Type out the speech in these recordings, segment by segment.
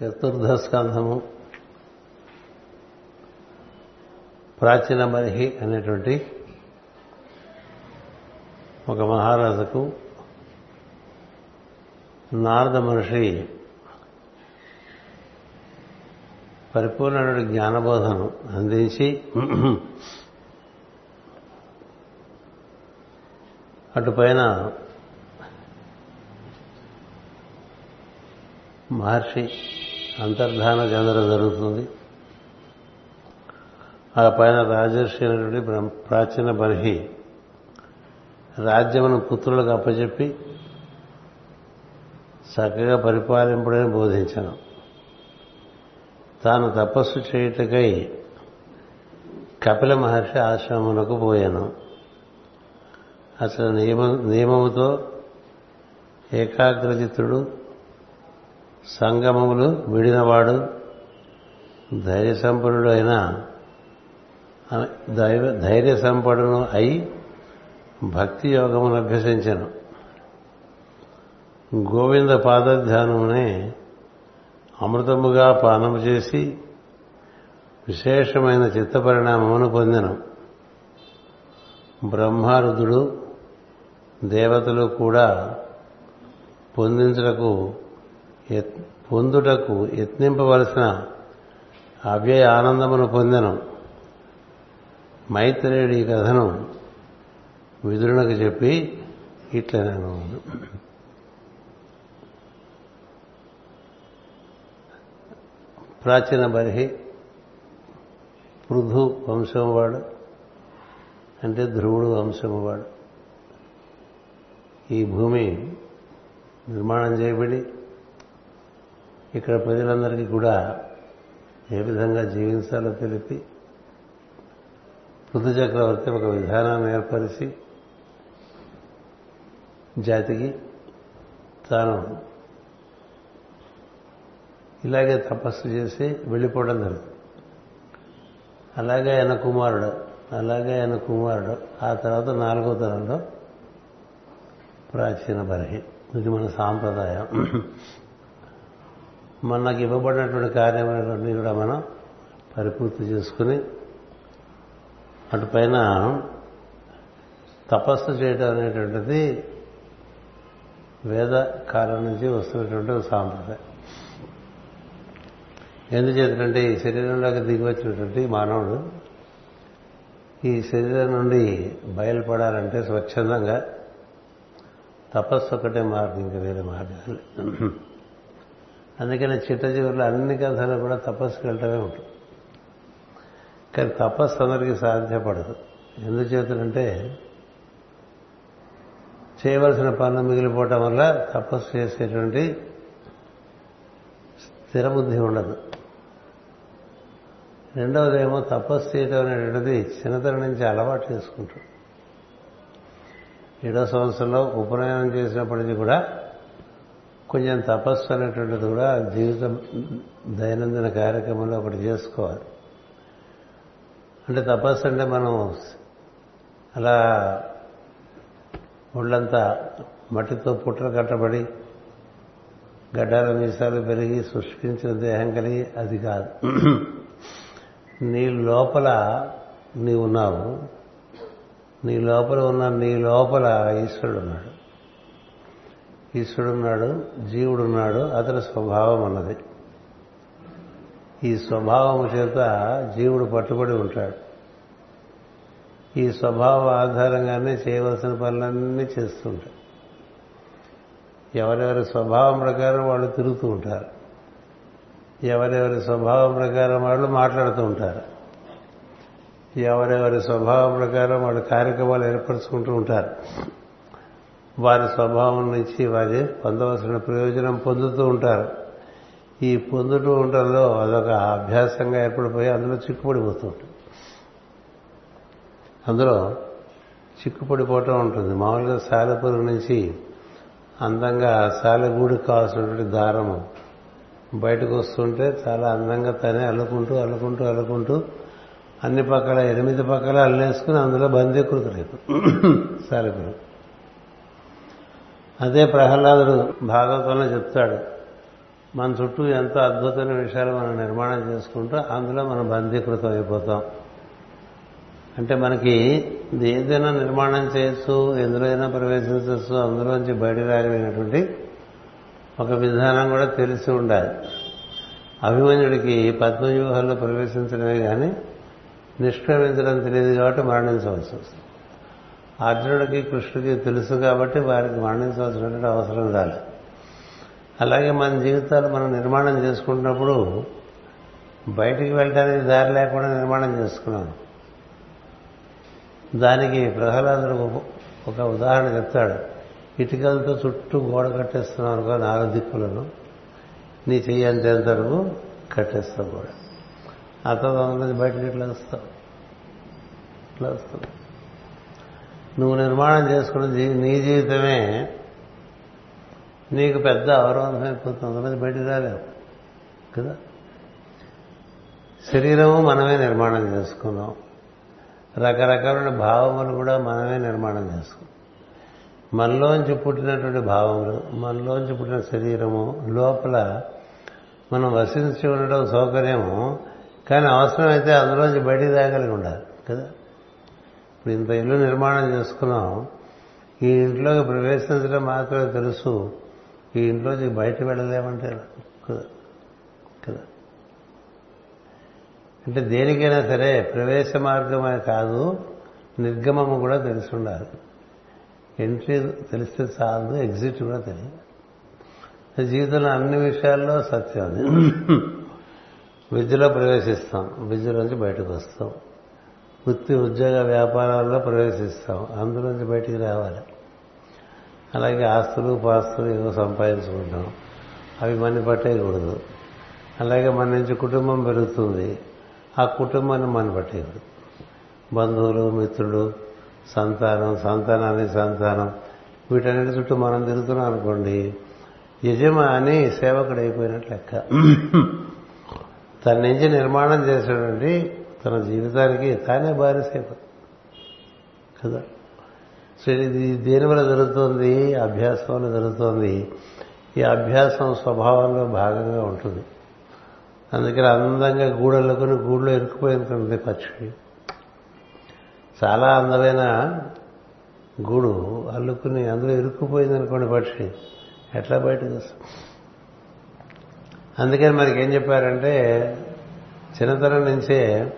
చతుర్థ స్కంధము ప్రాచీన మరిహి అనేటువంటి ఒక మహారాజుకు నారద మహర్షి పరిపూర్ణమైన జ్ఞానబోధను అందించి అటుపైన మహర్షి అంతర్ధాన చెందడం జరుగుతుంది. ఆ పైన రాజర్షి అనేటువంటి ప్రాచీన బర్హి రాజ్యమును పుత్రులకు అప్పచెప్పి చక్కగా పరిపాలింపుడని బోధించను. తాను తపస్సు చేయుటకై కపిల మహర్షి ఆశ్రమమునకు పోయాను. అసలు నియమ నియమముతో ఏకాగ్రచిత్తుడు సంగమములు విడినవాడు ధైర్య సంపన్నుడు అయిన ధైర్య సంపన్నుడు అయి భక్తి యోగమును అభ్యసించను. గోవింద పాదధ్యానమునే అమృతముగా పానము చేసి విశేషమైన చిత్త పరిణామమును పొందెను. బ్రహ్మారుదుడు దేవతలు కూడా పొందించుటకు పొందుటకు యత్నింపవలసిన అవ్యయ ఆనందమును పొందను. మైత్రేయుడు ఈ కథను విదురునకు చెప్పి ఇట్లా ప్రాచీన బర్హి పృథు వంశం వాడు అంటే ధ్రువుడు వంశం వాడు ఈ భూమి నిర్మాణం చేయబడి ఇక్కడ ప్రజలందరికీ కూడా ఏ విధంగా జీవించాలో తెలిపి పృథు చక్రవర్తి ఒక విధానాన్ని ఏర్పరిచి జాతికి తాను ఇలాగే తపస్సు చేసి వెళ్ళిపోవడం జరుగుతుంది అలాగే ఆయన కుమారుడు అలాగే ఆయన కుమారుడు ఆ తర్వాత నాలుగో తరంలో ప్రాచీన బర్హి ఇది మన సాంప్రదాయం. మనకు ఇవ్వబడినటువంటి కార్యములన్నీ కూడా మనం పరిపూర్తి చేసుకుని అటుపైన తపస్సు చేయటం అనేటువంటిది వేద కాలం నుంచి వస్తున్నటువంటి సాంప్రదాయం. ఎందుచేతంటే ఈ శరీరంలోకి దిగి వచ్చినటువంటి మానవుడు ఈ శరీరం నుండి బయలుపడాలంటే స్వచ్ఛందంగా తపస్సు ఒకటే మార్గం ఇంకా వేరే మార్గాలు అందుకని చిట్టజీవులు అన్ని కథలు కూడా తపస్సుకి వెళ్ళటమే ఉంటుంది. కానీ తపస్సు అందరికీ సాధ్యపడదు. ఎందుచేతంటే చేయవలసిన పనులు మిగిలిపోవటం వల్ల తపస్సు చేసేటువంటి స్థిరబుద్ధి ఉండదు. రెండవదేమో తపస్సు చేయటం అనేటువంటిది చిన్నతనం నుంచి అలవాటు చేసుకుంటాం. ఏడో సంవత్సరంలో ఉపనయనం చేసినప్పటి నుంచి కూడా కొంచెం తపస్సు అనేటువంటిది కూడా జీవితం దైనందిన కార్యక్రమంలో ఒకటి చేసుకోవాలి. అంటే తపస్సు అంటే మనం అలా ఒళ్ళంతా మట్టితో పుట్ర కట్టబడి గడ్డాల మీసాలు పెరిగి సృష్టించిన దేహం కలిగి అది కాదు. నీ లోపల నీ ఉన్నావు నీ లోపల ఉన్న నీ లోపల ఈశ్వరుడు ఉన్నాడు. ఈశ్వరుడున్నాడు జీవుడున్నాడు జీవుడు ఉన్నాడు అతని స్వభావం అన్నది. ఈ స్వభావం చేత జీవుడు పట్టుబడి ఉంటాడు. ఈ స్వభావం ఆధారంగానే చేయవలసిన పనులన్నీ చేస్తుంటాడు ఎవరెవరి స్వభావం ప్రకారం వాళ్ళు తిరుగుతూ ఉంటారు. ఎవరెవరి స్వభావం ప్రకారం వాళ్ళు మాట్లాడుతూ ఉంటారు. ఎవరెవరి స్వభావం ప్రకారం వాళ్ళు కార్యక్రమాలు ఏర్పరచుకుంటూ ఉంటారు. వారి స్వభావం నుంచి వారి పొందవలసిన ప్రయోజనం పొందుతూ ఉంటారు. ఈ పొందుతూ ఉండడంలో అదొక అభ్యాసంగా ఏర్పడిపోయి అందులో చిక్కుపడిపోతూ ఉంటుంది. అందులో చిక్కుపడిపోవటం ఉంటుంది. మామూలుగా సాలెపురు నుంచి అందంగా సాలెగూడికి కావాల్సినటువంటి దారము బయటకు వస్తుంటే చాలా అందంగా తనే అల్లుకుంటూ అల్లుకుంటూ అల్లుకుంటూ అన్ని పక్కల ఎనిమిది పక్కల అల్లేసుకుని అందులో బందీకృతులేదు సాలెపురు అదే ప్రహ్లాదుడు భాగవతంలో చెప్తాడు. మన చుట్టూ ఎంతో అద్భుతమైన విషయాలు మనం నిర్మాణం చేసుకుంటూ అందులో మనం బందీకృతం అయిపోతాం. అంటే మనకి ఏదైనా నిర్మాణం చేయొచ్చు ఎందులో అయినా ప్రవేశించవచ్చు అందులోంచి బయట రాగలిగినటువంటి ఒక విధానం కూడా తెలిసి ఉండాలి. అభిమన్యుడికి పద్మవ్యూహాల్లో ప్రవేశించడమే కానీ నిష్క్రమించడం తెలియదు కాబట్టి మరణించవలసి వస్తుంది. అర్జునుడికి కృష్ణుడికి తెలుసు కాబట్టి వారికి మరణించవలసినటువంటి అవసరం రాలేదు. అలాగే మన జీవితాలు మనం నిర్మాణం చేసుకుంటున్నప్పుడు బయటికి వెళ్ళడానికి దారి లేకుండా నిర్మాణం చేసుకున్నాం. దానికి ప్రహ్లాదుడు ఒక ఉదాహరణ చెప్తాడు. ఇటుకలతో చుట్టూ గోడ కట్టేస్తున్నాం అనుకో నాలుగు దిక్కులను. నీ చెయ్యి వరకు కట్టేస్తావు కూడా ఆ తర్వాత బయటకి ఇట్లా వస్తావు? ఇట్లా వస్తావు? నువ్వు నిర్మాణం చేసుకున్న నీ జీవితమే నీకు పెద్ద అవరోధం అయిపోతుంది. అందులో బయటికి రాలేవు కదా? శరీరము మనమే నిర్మాణం చేసుకున్నాం. రకరకాలైన భావములు కూడా మనమే నిర్మాణం చేసుకున్నాం. మనలోంచి పుట్టినటువంటి భావములు మనలోంచి పుట్టిన శరీరము లోపల మనం వసించి ఉండడం సౌకర్యము కానీ అవసరమైతే అందులోంచి బయటికి రాగలిగి ఉండాలి. కదా? ఇప్పుడు ఇంత ఇల్లు నిర్మాణం చేసుకున్నాం ఈ ఇంట్లోకి ప్రవేశించడం మాత్రమే తెలుసు ఈ ఇంట్లోంచి బయట వెళ్ళలేమంటే కదా కదా. అంటే దేనికైనా సరే ప్రవేశ మార్గమే కాదు నిర్గమము కూడా తెలిసి ఉండాలి. ఎంట్రీ తెలిస్తే చాలదు ఎగ్జిట్ కూడా తెలియదు. జీవితంలో అన్ని విషయాల్లో సత్యం అది. విద్యలో ప్రవేశిస్తాం విద్యలోంచి బయటకు వస్తాం. వృత్తి ఉద్యోగ వ్యాపారాల్లో ప్రవేశిస్తాం. అందులోంచి బయటికి రావాలి. అలాగే ఆస్తులు పాస్తులు ఏవో సంపాదించుకుంటాం. అవి మన పట్టేయకూడదు. అలాగే మన నుంచి కుటుంబం పెరుగుతుంది. ఆ కుటుంబాన్ని మన పట్టేయకూడదు. బంధువులు మిత్రులు సంతానం సంతానాన్ని సంతానం వీటన్నిటి చుట్టూ మనం తిరుగుతున్నాం అనుకోండి యజమాని సేవకుడు అయిపోయినట్లు లెక్క. తన నుంచి నిర్మాణం చేసేటువంటి తన జీవితానికి తానే బానిసైపోతుంది కదా? సో ఇది దేని వల్ల జరుగుతుంది? అభ్యాసం వల్ల జరుగుతోంది. ఈ అభ్యాసం స్వభావంలో భాగంగా ఉంటుంది. అందుకని అందంగా గూడెళ్ళకుని గూడులో ఇరుక్కుపోయినటువంటి పక్షి. చాలా అందమైన గూడు అల్లుకుని అందులో ఇరుక్కుపోయింది అనుకోండి పక్షి. ఎట్లా బయటకు అందుకని మనకి ఏం చెప్పారంటే చిన్నతనం నుంచే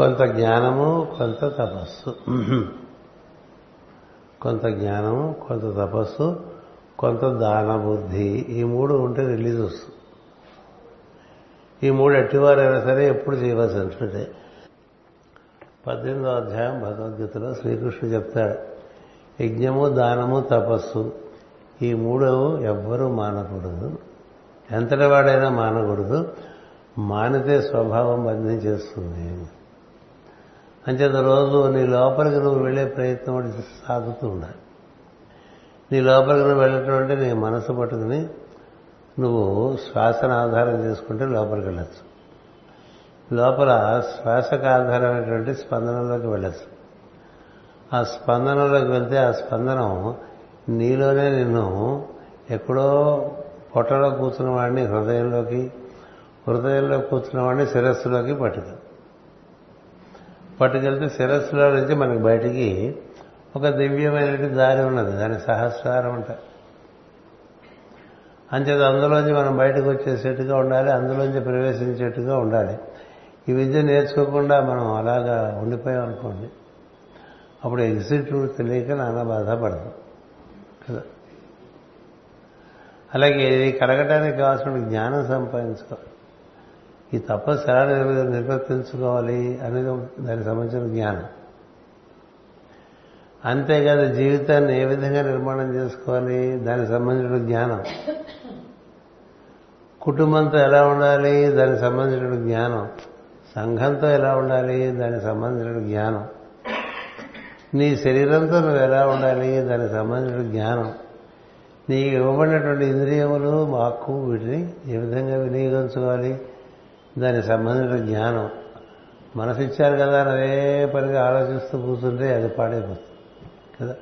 కొంత జ్ఞానము కొంత తపస్సు. కొంత జ్ఞానము కొంత తపస్సు కొంత దాన బుద్ధి. ఈ మూడు ఉంటే రిలీజ్ వస్తుంది. ఈ మూడు ఎట్టివారైనా సరే ఎప్పుడు చేయవలసినట్టే పద్దెనిమిదో అధ్యాయం భగవద్గీతలో శ్రీకృష్ణుడు చెప్తాడు యజ్ఞము దానము తపస్సు ఈ మూడు ఎవ్వరూ మానకూడదు. ఎంతటి వాడైనా మానకూడదు. మానితే స్వభావం బంధించేస్తుంది. అంచేత రోజు నీ లోపలికి నువ్వు వెళ్ళే ప్రయత్నం ఒకటి సాగుతూ ఉండాలి. నీ లోపలికి నువ్వు వెళ్ళటం అంటే నీ మనసు పట్టుకుని నువ్వు శ్వాసను ఆధారం చేసుకుంటే లోపలికి వెళ్ళచ్చు. లోపల శ్వాసకు ఆధారమైనటువంటి స్పందనలోకి వెళ్ళచ్చు. ఆ స్పందనలోకి వెళ్తే ఆ స్పందనం నీలోనే నిన్ను ఎక్కడో పొట్టలో కూర్చున్న వాడిని హృదయంలోకి హృదయంలో కూర్చున్న వాడిని శిరస్సులోకి పట్టుకెళ్ళి పట్టుకెళ్తే శిరస్సులో నుంచి మనకి బయటికి ఒక దివ్యమైనటువంటి దారి ఉన్నది. దాని సహస్రారం అంట. అంచేది అందులోంచి మనం బయటకు వచ్చేసేట్టుగా ఉండాలి అందులోంచి ప్రవేశించేట్టుగా ఉండాలి. ఈ విద్య నేర్చుకోకుండా మనం అలాగా ఉండిపోయాం అనుకోండి అప్పుడు ఎగ్జిట్ రూట్ తెలియక నానా బాధపడదు కదా. అలాగే ఇది కలగటానికి కావాల్సిన జ్ఞానం సంపాదించుకోవాలి. ఈ తపస్సు ఎలా నిర్వర్తించుకోవాలి అనేది దానికి సంబంధించిన జ్ఞానం. అంతేకాదు జీవితాన్ని ఏ విధంగా నిర్మాణం చేసుకోవాలి దానికి సంబంధించిన జ్ఞానం. కుటుంబంతో ఎలా ఉండాలి దానికి సంబంధించిన జ్ఞానం. సంఘంతో ఎలా ఉండాలి దానికి సంబంధించిన జ్ఞానం. నీ శరీరంతో నువ్వు ఎలా ఉండాలి దానికి సంబంధించిన జ్ఞానం. నీకు ఇవ్వబడినటువంటి ఇంద్రియములు మాకు వీటిని ఏ విధంగా వినియోగించుకోవాలి? దానికి సంబంధించిన జ్ఞానం. మనసు ఇచ్చారు కదా అని అదే పనిగా ఆలోచిస్తూ కూర్చుంటే అది పాడైపోతుంది కదా?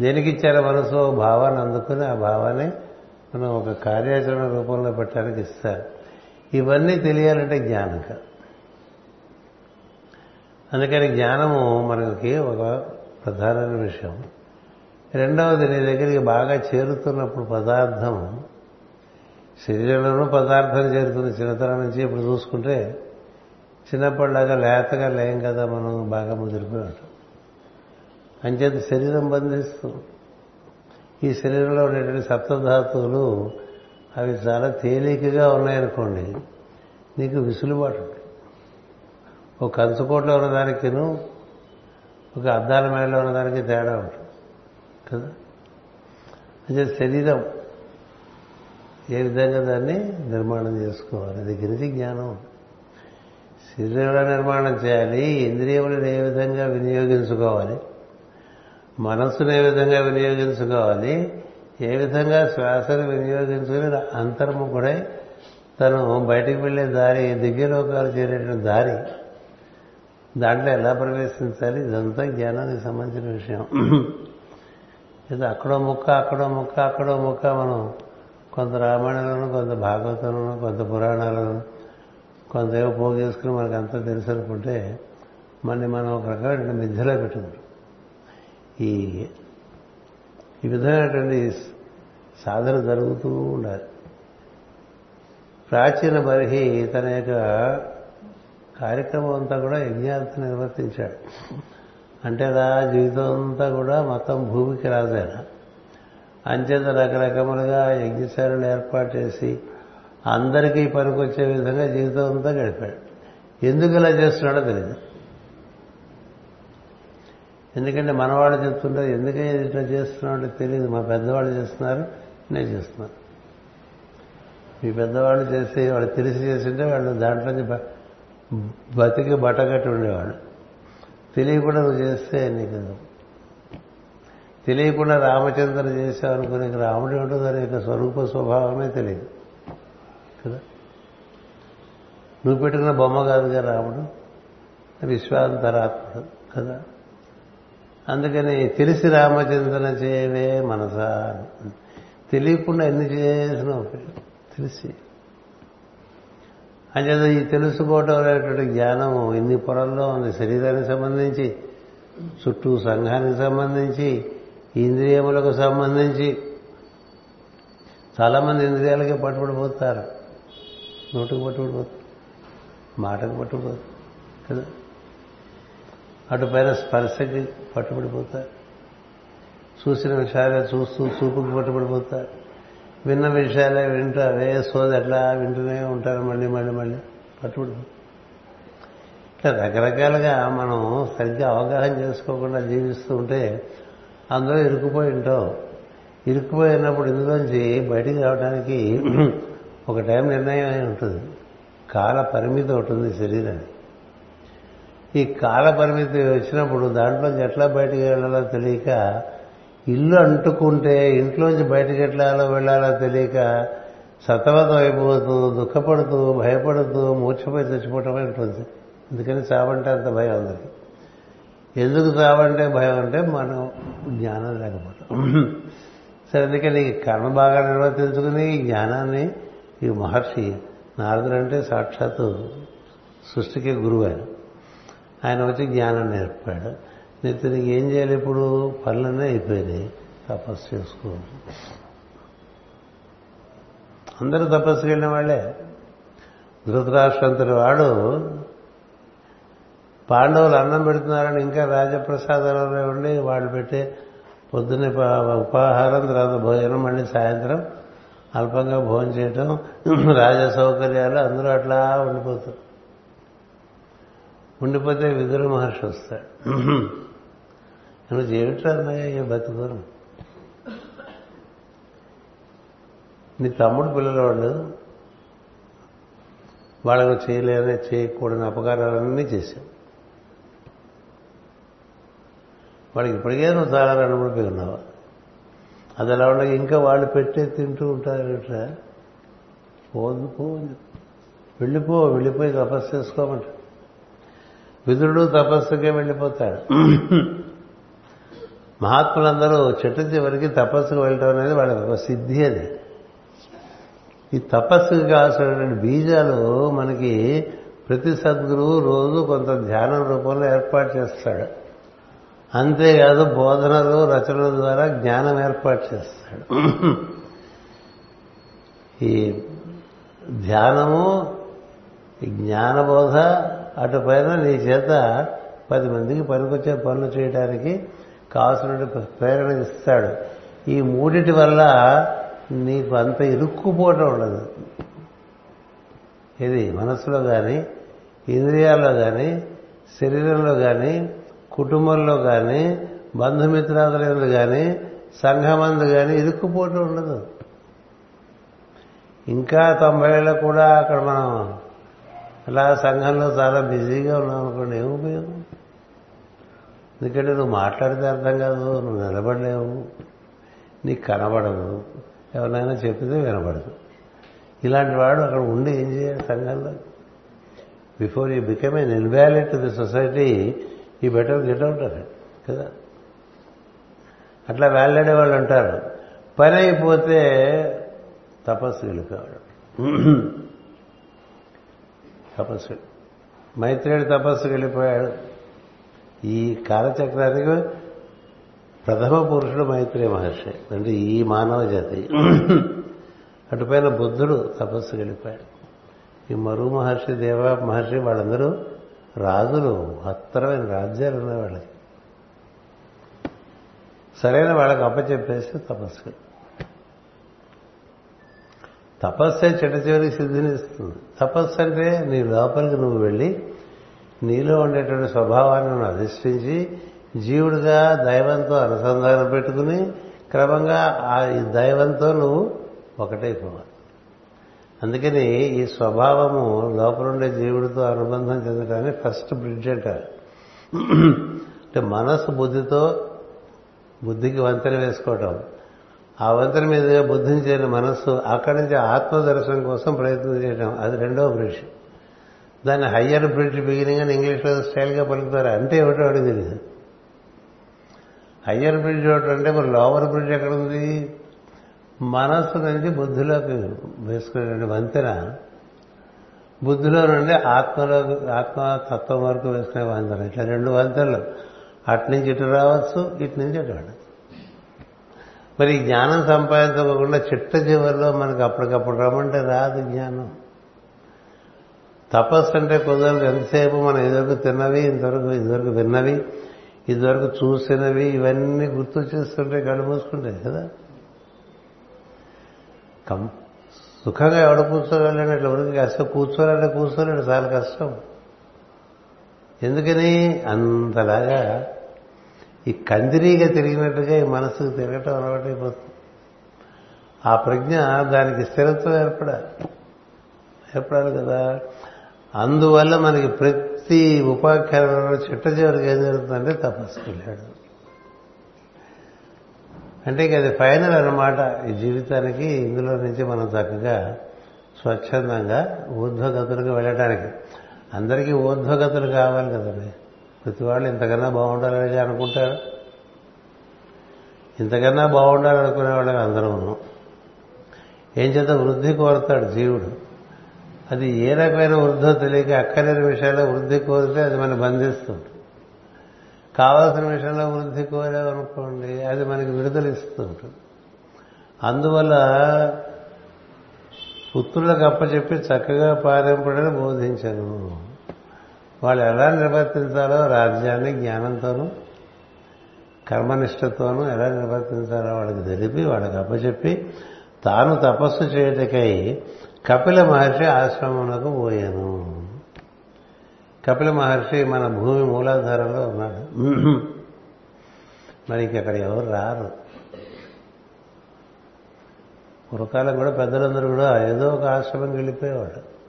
దేనికి ఇచ్చారో మనసు భావాన్ని అందుకుని ఆ భావాన్ని మనం ఒక కార్యాచరణ రూపంలో పెట్టడానికి ఇస్తారు. ఇవన్నీ తెలియాలంటే జ్ఞానం కాదు అందుకని జ్ఞానము మనకి ఒక ప్రధానమైన విషయం. రెండవది నీ దగ్గరికి బాగా చేరుతున్నప్పుడు పదార్థం శరీరంలోనూ పదార్థం చేరుతుంది. చిన్నతనం నుంచి ఇప్పుడు చూసుకుంటే చిన్నప్పటిలాగా లేతగా లేం కదా మనం బాగా ముదిరిపోయినట్టు అంచేత శరీరం బంధిస్తుంది. ఈ శరీరంలో ఉండేటువంటి సప్తధాతువులు అవి చాలా తేలికగా ఉన్నాయనుకోండి నీకు విసులుబాటు ఒక కంచుకోట్లో ఉన్నదానికిను ఒక అద్దాల మేడలో ఉన్నదానికి తేడా ఉంటుంది. కదా? అంటే శరీరం ఏ విధంగా దాన్ని నిర్మాణం చేసుకోవాలి? దగ్గర నుంచి జ్ఞానం. శరీరంలో నిర్మాణం చేయాలి ఇంద్రియములను ఏ విధంగా వినియోగించుకోవాలి మనస్సును ఏ విధంగా వినియోగించుకోవాలి ఏ విధంగా శ్వాసను వినియోగించుకుని అంతర్ముఖుడై తను బయటికి వెళ్ళే దారి దివ్యలోకాలు చేరేటువంటి దారి. దాంట్లో ఎలా ప్రవేశించాలి? ఇదంతా జ్ఞానానికి సంబంధించిన విషయం. ఇది అక్కడో ముక్క అక్కడో ముక్క అక్కడో ముక్క మనం కొంత రామాయణంలోనూ కొంత భాగవతంలోనూ కొంత పురాణాలను కొంత ఏవో పోగేసుకుని మనకు అంతా తెలుసు అనుకుంటే మళ్ళీ మనం ఒక రకమైన మిథ్యలో పెట్టుకుంటాం. ఈ ఈ విధమైనటువంటి సాధన జరుగుతూ ఉండాలి. ప్రాచీన బర్హి తన యొక్క కార్యక్రమం అంతా కూడా యజ్ఞార్థ నిర్వర్తించాడు. అంటే అలా జీవితం అంతా కూడా మొత్తం భూమికి రాజాయన అంచేత రకరకములుగా యజ్ఞశాలను ఏర్పాటు చేసి అందరికీ పనికొచ్చే విధంగా జీవితం అంతా గడిపాడు. ఎందుకు ఇలా చేస్తున్నాడో తెలియదు ఎందుకంటే మనవాళ్ళు చెప్తుంటారు ఎందుకని ఇట్లా చేస్తున్నాడో తెలియదు మా పెద్దవాళ్ళు చేస్తున్నారు నేను చేస్తున్నాను. మీ పెద్దవాళ్ళు చేసి వాళ్ళు తెలిసి చేసింటే వాళ్ళు దాంట్లోంచి బతికి బట్టగట్టి ఉండేవాళ్ళు. తెలియకుండా నువ్వు చేస్తే నీకు తెలియకుండా రామచంద్ర చేసావు రాముడు నీకు రాముడి దాని యొక్క స్వరూప స్వభావమే తెలియదు. కదా? నువ్వు పెట్టుకున్న బొమ్మ కాదుగా రాముడు? విశ్వాంతరాత్ముడు కదా? అందుకని తెలిసి రామచంద్రన చేయవే మనసా తెలియకుండా ఎన్ని చేసినా తెలిసి. అంచేత ఈ తెలుసుకోవటం అనేటువంటి జ్ఞానము ఇన్ని పొరల్లో ఉంది? శరీరానికి సంబంధించి చుట్టూ సంఘానికి సంబంధించి ఇంద్రియములకు సంబంధించి చాలామంది ఇంద్రియాలకే పట్టుబడిపోతారు. నోటుకు పట్టుబడిపోతారు. మాటకు పట్టుబడిపోతారు. కదా? అటు పైన స్పర్శకి పట్టుబడిపోతారు. చూసిన విషయాలే చూస్తూ చూపుకి పట్టుబడిపోతారు. విన్న విషయాలే వింటూ అవే సోది అట్లా వింటూనే ఉంటారు మళ్ళీ మళ్ళీ మళ్ళీ పట్టుబడి ఇట్లా రకరకాలుగా మనం సరిగ్గా అవగాహన చేసుకోకుండా జీవిస్తూ ఉంటే అందులో ఇరుక్కుపోయి ఉంటాం. ఇరుక్కుపోయినప్పుడు ఇందులోంచి బయటికి రావడానికి ఒక టైం నిర్ణయం అయి ఉంటుంది. కాల పరిమితి ఒకటి ఉంది శరీరానికి. ఈ కాల పరిమితి వచ్చినప్పుడు దాంట్లోంచి ఎట్లా బయటికి వెళ్ళాలో తెలియక ఇల్లు అంటుకుంటే ఇంట్లోంచి బయటికి ఎట్లాలో వెళ్ళాలో తెలియక సతమతం అయిపోతూ దుఃఖపడుతూ భయపడుతూ మూర్ఛపోయి చచ్చిపోవటమే ఉంటుంది. అందుకని చావంటే అంత భయం అందరికీ. ఎందుకు చావంటే భయం అంటే మనం జ్ఞానం లేకపోవటం సరే అందుకని కర్మ బాగా నిర్వర్తించుకుని ఈ జ్ఞానాన్ని ఈ మహర్షి నారదుడు అంటే సాక్షాత్తు సృష్టికి గురువు ఆయన. ఆయన వచ్చి జ్ఞానం నేర్పాడు. నిత్యానికి ఏం చేయాలి ఇప్పుడు? పనులన్నీ అయిపోయినాయి. తపస్సు చేసుకో. అందరూ తపస్సుకి వెళ్ళిన వాళ్ళే. ధృతరాష్ట్రంతటి వాడు పాండవులు అన్నం పెడుతున్నారని ఇంకా రాజప్రసాదాలలో ఉండి వాళ్ళు పెట్టే పొద్దున్నే ఉపాహారం తర్వాత భోజనం మళ్ళీ సాయంత్రం అల్పంగా భోజనం చేయటం రాజ సౌకర్యాలు అందరూ అట్లా ఉండిపోతారు. ఉండిపోతే విదుర మహర్షి వస్తాడు. నువ్వు ఏమిటన్నాయ బతుకును నీ తమ్ముడు పిల్లలవాడు వాళ్ళకు చేయలేని చేయకూడని అపకారాలన్నీ చేశాం వాడికి ఇప్పటికే నువ్వు చాలా రణపడిపోయి ఉన్నావు? అది ఎలా ఉండగా ఇంకా వాళ్ళు పెట్టే తింటూ ఉంటారు పోదు పో వెళ్ళిపో వెళ్ళిపోయి తపస్సు చేసుకోమంట. విదురుడు తపస్సుకే వెళ్ళిపోతాడు. మహాత్ములందరూ చెట్టు చివరికి తపస్సుకు వెళ్ళటం అనేది వాళ్ళకి ఒక సిద్ధి అది. ఈ తపస్సుకి కావాల్సినటువంటి బీజాలు మనకి ప్రతి సద్గురువు రోజు కొంత ధ్యానం రూపంలో ఏర్పాటు చేస్తాడు. అంతేకాదు బోధనలు రచనల ద్వారా జ్ఞానం ఏర్పాటు చేస్తాడు. ఈ ధ్యానము జ్ఞానబోధ అటు పైన నీ చేత పది మందికి పనికొచ్చే పనులు చేయడానికి కావాల్సిన ప్రేరణ ఇస్తాడు. ఈ మూడిటి వల్ల నీకు అంత ఇరుక్కుపోవటం ఉండదు. ఇది మనసులో కానీ ఇంద్రియాల్లో కానీ శరీరంలో కానీ కుటుంబంలో కానీ బంధుమిత్రాదులందు కానీ సంఘమందు కానీ ఇరుక్కుపోవటం ఉండదు. ఇంకా తొంభై ఏళ్ళ కూడా అక్కడ మనం అలా సంఘంలో చాలా బిజీగా ఉన్నాం అనుకోండి ఏం ఉపయోగం? ఎందుకంటే నువ్వు మాట్లాడితే అర్థం కాదు నువ్వు నిలబడలేవు నీకు కనబడదు ఎవరినైనా చెప్పితే వినబడదు. ఇలాంటి వాడు అక్కడ ఉండి ఏం చేయాలి సంఘంలో? Before you become an invalid to the society ఈ better get out of it కదా? అట్లా వేలాడే వాళ్ళు ఉంటారు పని అయిపోతే తపస్సు కావడం. తపస్సు. మైత్రేయుడు తపస్సు వెళ్ళిపోయాడు. ఈ కాలచక్రానికి ప్రథమ పురుషుడు మైత్రేయ మహర్షి అంటే ఈ మానవ జాతి. అటుపైన బుద్ధుడు తపస్సు వెళ్ళిపోయాడు. ఈ మరు మహర్షి దేవ మహర్షి వాళ్ళందరూ రాజులు మహత్తరమైన రాజ్యాలు ఉన్నాయి వాళ్ళకి సరైన వాళ్ళకి అప్పచెప్పేస్తే తపస్సు. తపస్సే చిట్ట చివరికి సిద్ధినిస్తుంది తపస్సు అంటే నీ లోపలికి నువ్వు వెళ్ళి నీలో ఉండేటువంటి స్వభావాన్ని నువ్వు అధిష్ఠించి జీవుడిగా దైవంతో అనుసంధానం పెట్టుకుని క్రమంగా ఆ ఈ దైవంతో నువ్వు ఒకటైపోవాలి. అందుకని ఈ స్వభావము లోపలుండే జీవుడితో అనుబంధం చెందటానికి ఫస్ట్ బ్రిడ్జ్ అంటారు. అంటే మనస్సు బుద్ధితో బుద్ధికి వంతెన వేసుకోవటం. ఆ వంతెన మీదుగా బుద్ధిని చేరిన మనస్సు అక్కడి నుంచి ఆత్మదర్శనం కోసం ప్రయత్నం చేయడం అది రెండవ బ్రిడ్జ్. దాన్ని హయ్యర్ బ్రిడ్జ్ బిగినింగ్ అని ఇంగ్లీష్లో స్టైల్గా పలుకుతారు. అంటే ఏమిటో అడిగింది తెలియదు హయ్యర్ బ్రిడ్జ్ ఒకటి అంటే మరి లోవర్ బ్రిడ్జ్ ఎక్కడ ఉంది మనస్సు నుంచి బుద్ధిలోకి వేసుకునే వంతెన బుద్ధిలో నుండి ఆత్మలోకి ఆత్మతత్వం వరకు వేసుకునే వంతెన. ఇట్లా రెండు వంతెనలు. అటు నుంచి ఇటు రావచ్చు ఇటు నుంచి అటు వెళ్ళచ్చు మరి జ్ఞానం సంపాదించకుండా చిట్ట చివరిలో మనకు అప్పటికప్పుడు రమ్మంటే రాదు జ్ఞానం. తపస్సు అంటే కుదరదు ఎంతసేపు మనం ఇదివరకు తిన్నవి ఇంతవరకు ఇదివరకు విన్నవి ఇదివరకు చూసినవి ఇవన్నీ గుర్తు చేస్తుంటే కళ్ళు మూసుకుంటాయి కదా. కం సుఖంగా ఎవడ కూర్చోగలను ఇట్లా ఉరికి కష్టం? కూర్చోవాలంటే కూర్చోలేడు చాలా కష్టం. ఎందుకని? అంతలాగా ఈ కందిరీగా తిరిగినట్టుగా ఈ మనసుకు తిరగటం అలవాటైపోతుంది. ఆ ప్రజ్ఞ దానికి స్థిరత్వం ఏర్పడాలి. ఏర్పడాలి కదా. అందువల్ల మనకి ప్రతి ఉపాఖ్యానంలో చిట్ట చివరికి ఏం జరుగుతుందంటే తపస్సు వెళ్ళాడు అంటే ఇక అది ఫైనల్ అన్నమాట ఈ జీవితానికి ఇందులో నుంచి మనం చక్కగా స్వచ్ఛందంగా ఊర్ధ్వగతులకు వెళ్ళడానికి అందరికీ ఊర్ధ్వగతులు కావాలి కదండి. ప్రతి వాళ్ళు ఇంతకన్నా బాగుండాలని అనుకుంటారు. ఇంతకన్నా బాగుండాలనుకునే వాళ్ళకి అందరూ ఏం చేత వృద్ధి కోరుతాడు జీవుడు. అది ఏ రకమైన వృద్ధో తెలియక అక్కలేని విషయాల్లో వృద్ధి కోరితే అది మనం బంధిస్తుంది. కావాల్సిన విషయంలో వృద్ధి కోరామనుకోండి అది మనకి విడుదల ఇస్తుంటుంది అందువల్ల పుత్రులకు అప్పచెప్పి చక్కగా పారింపడని బోధించను. వాళ్ళు ఎలా నిర్వర్తించాలో రాజ్యాన్ని జ్ఞానంతోనూ కర్మనిష్టతోనూ ఎలా నిర్వర్తించాలో వాళ్ళకి తెలిపి వాళ్ళకి అప్పచెప్పి తాను తపస్సు చేయటకై కపిల మహర్షి ఆశ్రమంలోకి పోయాను. కపిల మహర్షి మన భూమి మూలాధారంలో ఉన్నాడు. మరి అక్కడ ఎవరు రారు. పూర్వకాలం కూడా పెద్దలందరూ కూడా ఏదో ఒక ఆశ్రమంకి వెళ్ళిపోయేవాడు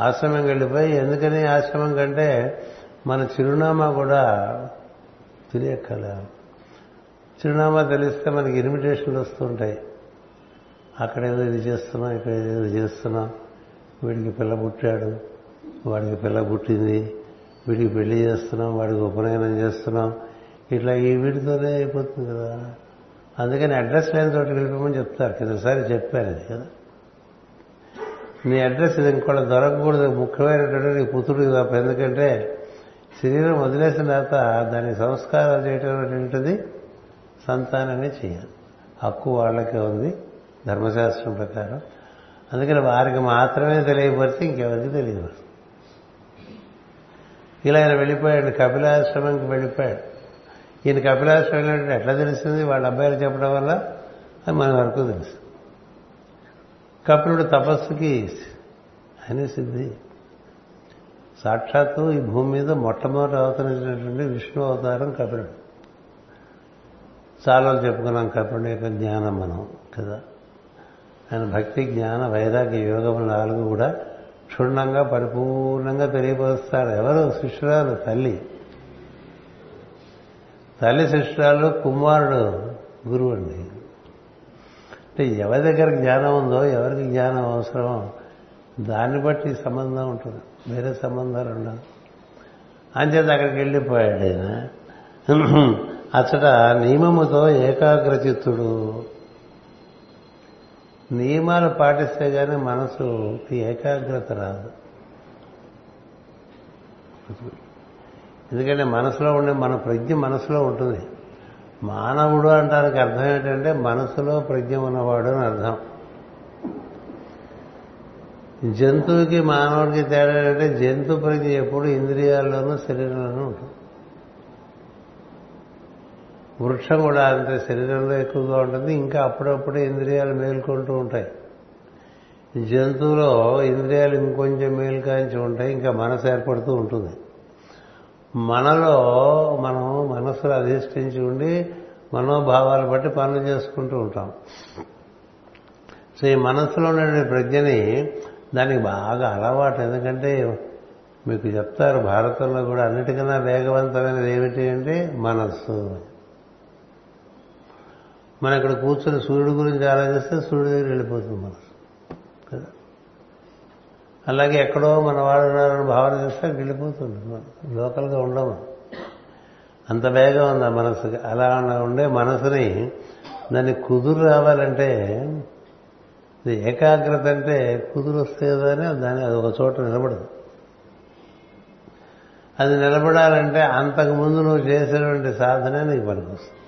ఆశ్రమం వెళ్ళిపోయి ఎందుకని ఆశ్రమం కంటే మన చిరునామా కూడా తెలియక్కల చిరునామా తెలిస్తే మనకి ఇన్విటేషన్లు వస్తుంటాయి అక్కడ ఏదో ఇది చేస్తున్నాం ఇక్కడ ఏదో చేస్తున్నాం. వీడికి పిల్ల పుట్టాడు. వాడికి పిల్ల పుట్టింది వీడికి పెళ్ళి చేస్తున్నాం వాడికి ఉపనయనం చేస్తున్నాం. ఇట్లా ఈ వీటితోనే అయిపోతుంది కదా. అందుకని అడ్రస్ లేని చోటుకి వెళ్ళిపోమని చెప్తారు. కిందసారి చెప్పారు అది కదా. నీ అడ్రస్ ఇది ఇంకోళ్ళ దొరకకూడదు. ముఖ్యమైనటువంటి నీ పుత్రుడు తప్ప. ఎందుకంటే శరీరం వదిలేసిన తర్వాత దాని సంస్కారాలు చేయటం అనేటువంటిది సంతానమే చేయాలి. హక్కు వాళ్ళకే ఉంది. ధర్మశాస్త్రం ప్రకారం. అందుకని వారికి మాత్రమే తెలియపరిచి ఇంకెవరికి తెలియదు. ఇలా ఆయన వెళ్ళిపోయాడు కపిలాశ్రమంకి వెళ్ళిపోయాడు. ఈయన కపిలాశ్రమం వెళ్ళినట్టు ఎట్లా తెలిసింది? వాళ్ళ అబ్బాయిలు చెప్పడం వల్ల అది మన వరకు తెలుసు. కపిలుడు తపస్సుకి అని సిద్ధి. సాక్షాత్తు ఈ భూమి మీద మొట్టమొదటి అవతరించినటువంటి విష్ణు అవతారం కపిలుడు. చాలా చెప్పుకున్నాం కపిలుడు యొక్క జ్ఞానం మనం కదా? ఆయన భక్తి జ్ఞాన వైరాగ్య యోగం నాలుగు కూడా క్షుణ్ణంగా పరిపూర్ణంగా తెలియపరుస్తాడు ఎవరు? శిష్యురాలు తల్లి. తల్లి శిష్యురాలు కుమారుడు గురువు అండి. అంటే ఎవరి దగ్గర జ్ఞానం ఉందో ఎవరికి జ్ఞానం అవసరమో దాన్ని బట్టి సంబంధం ఉంటుంది. వేరే సంబంధాలు ఉండవు. అంచేత అక్కడికి వెళ్ళిపోయాడు ఆయన. అచ్చట నియమముతో ఏకాగ్రచిత్తుడు. నియమాలు పాటిస్తే కానీ మనసుకి ఏకాగ్రత రాదు. ఎందుకంటే మనసులో ఉండే మన ప్రజ్ఞ మనసులో ఉంటుంది. మానవుడు అంటానికి అర్థం ఏంటంటే మనసులో ప్రజ్ఞ ఉన్నవాడు అని అర్థం. జంతువుకి మానవుడికి తేడా అంటే జంతు ప్రజ్ఞ ఎప్పుడు ఇంద్రియాల్లోనూ శరీరంలోనూ ఉంటుంది. వృక్షం కూడా అంతే శరీరంలో ఎక్కువగా ఉంటుంది. ఇంకా అప్పుడప్పుడే ఇంద్రియాలు మేల్కొంటూ ఉంటాయి. జంతువులో ఇంద్రియాలు ఇంకొంచెం మేల్కాంచి ఉంటాయి ఇంకా మనసు ఏర్పడుతూ ఉంటుంది. మనలో మనం మనస్సులు అధిష్ఠించి ఉండి మనోభావాలు బట్టి పనులు చేసుకుంటూ ఉంటాం. సో ఈ మనసులో ఉండే ప్రజ్ఞని దానికి బాగా అలవాటు. ఎందుకంటే మీకు చెప్తారు భారతంలో కూడా అన్నిటికన్నా వేగవంతమైనది ఏమిటి అంటే మనస్సు. మనం ఇక్కడ కూర్చొని సూర్యుడి గురించి ఆలోచిస్తే సూర్యుడి దగ్గర వెళ్ళిపోతుంది మనసు కదా? అలాగే ఎక్కడో మన వాడు ఉన్నారని భావన చేస్తే వెళ్ళిపోతుంది లోకల్గా ఉండము. అంత వేగం ఉంది మనసుకి అలా ఉండే మనసుని దాన్ని కుదురు రావాలంటే ఏకాగ్రత అంటే కుదురు వస్తే దాన్ని అది ఒక చోట నిలబడదు. అది నిలబడాలంటే అంతకుముందు నువ్వు చేసినటువంటి సాధన నీకు పనికొస్తుంది.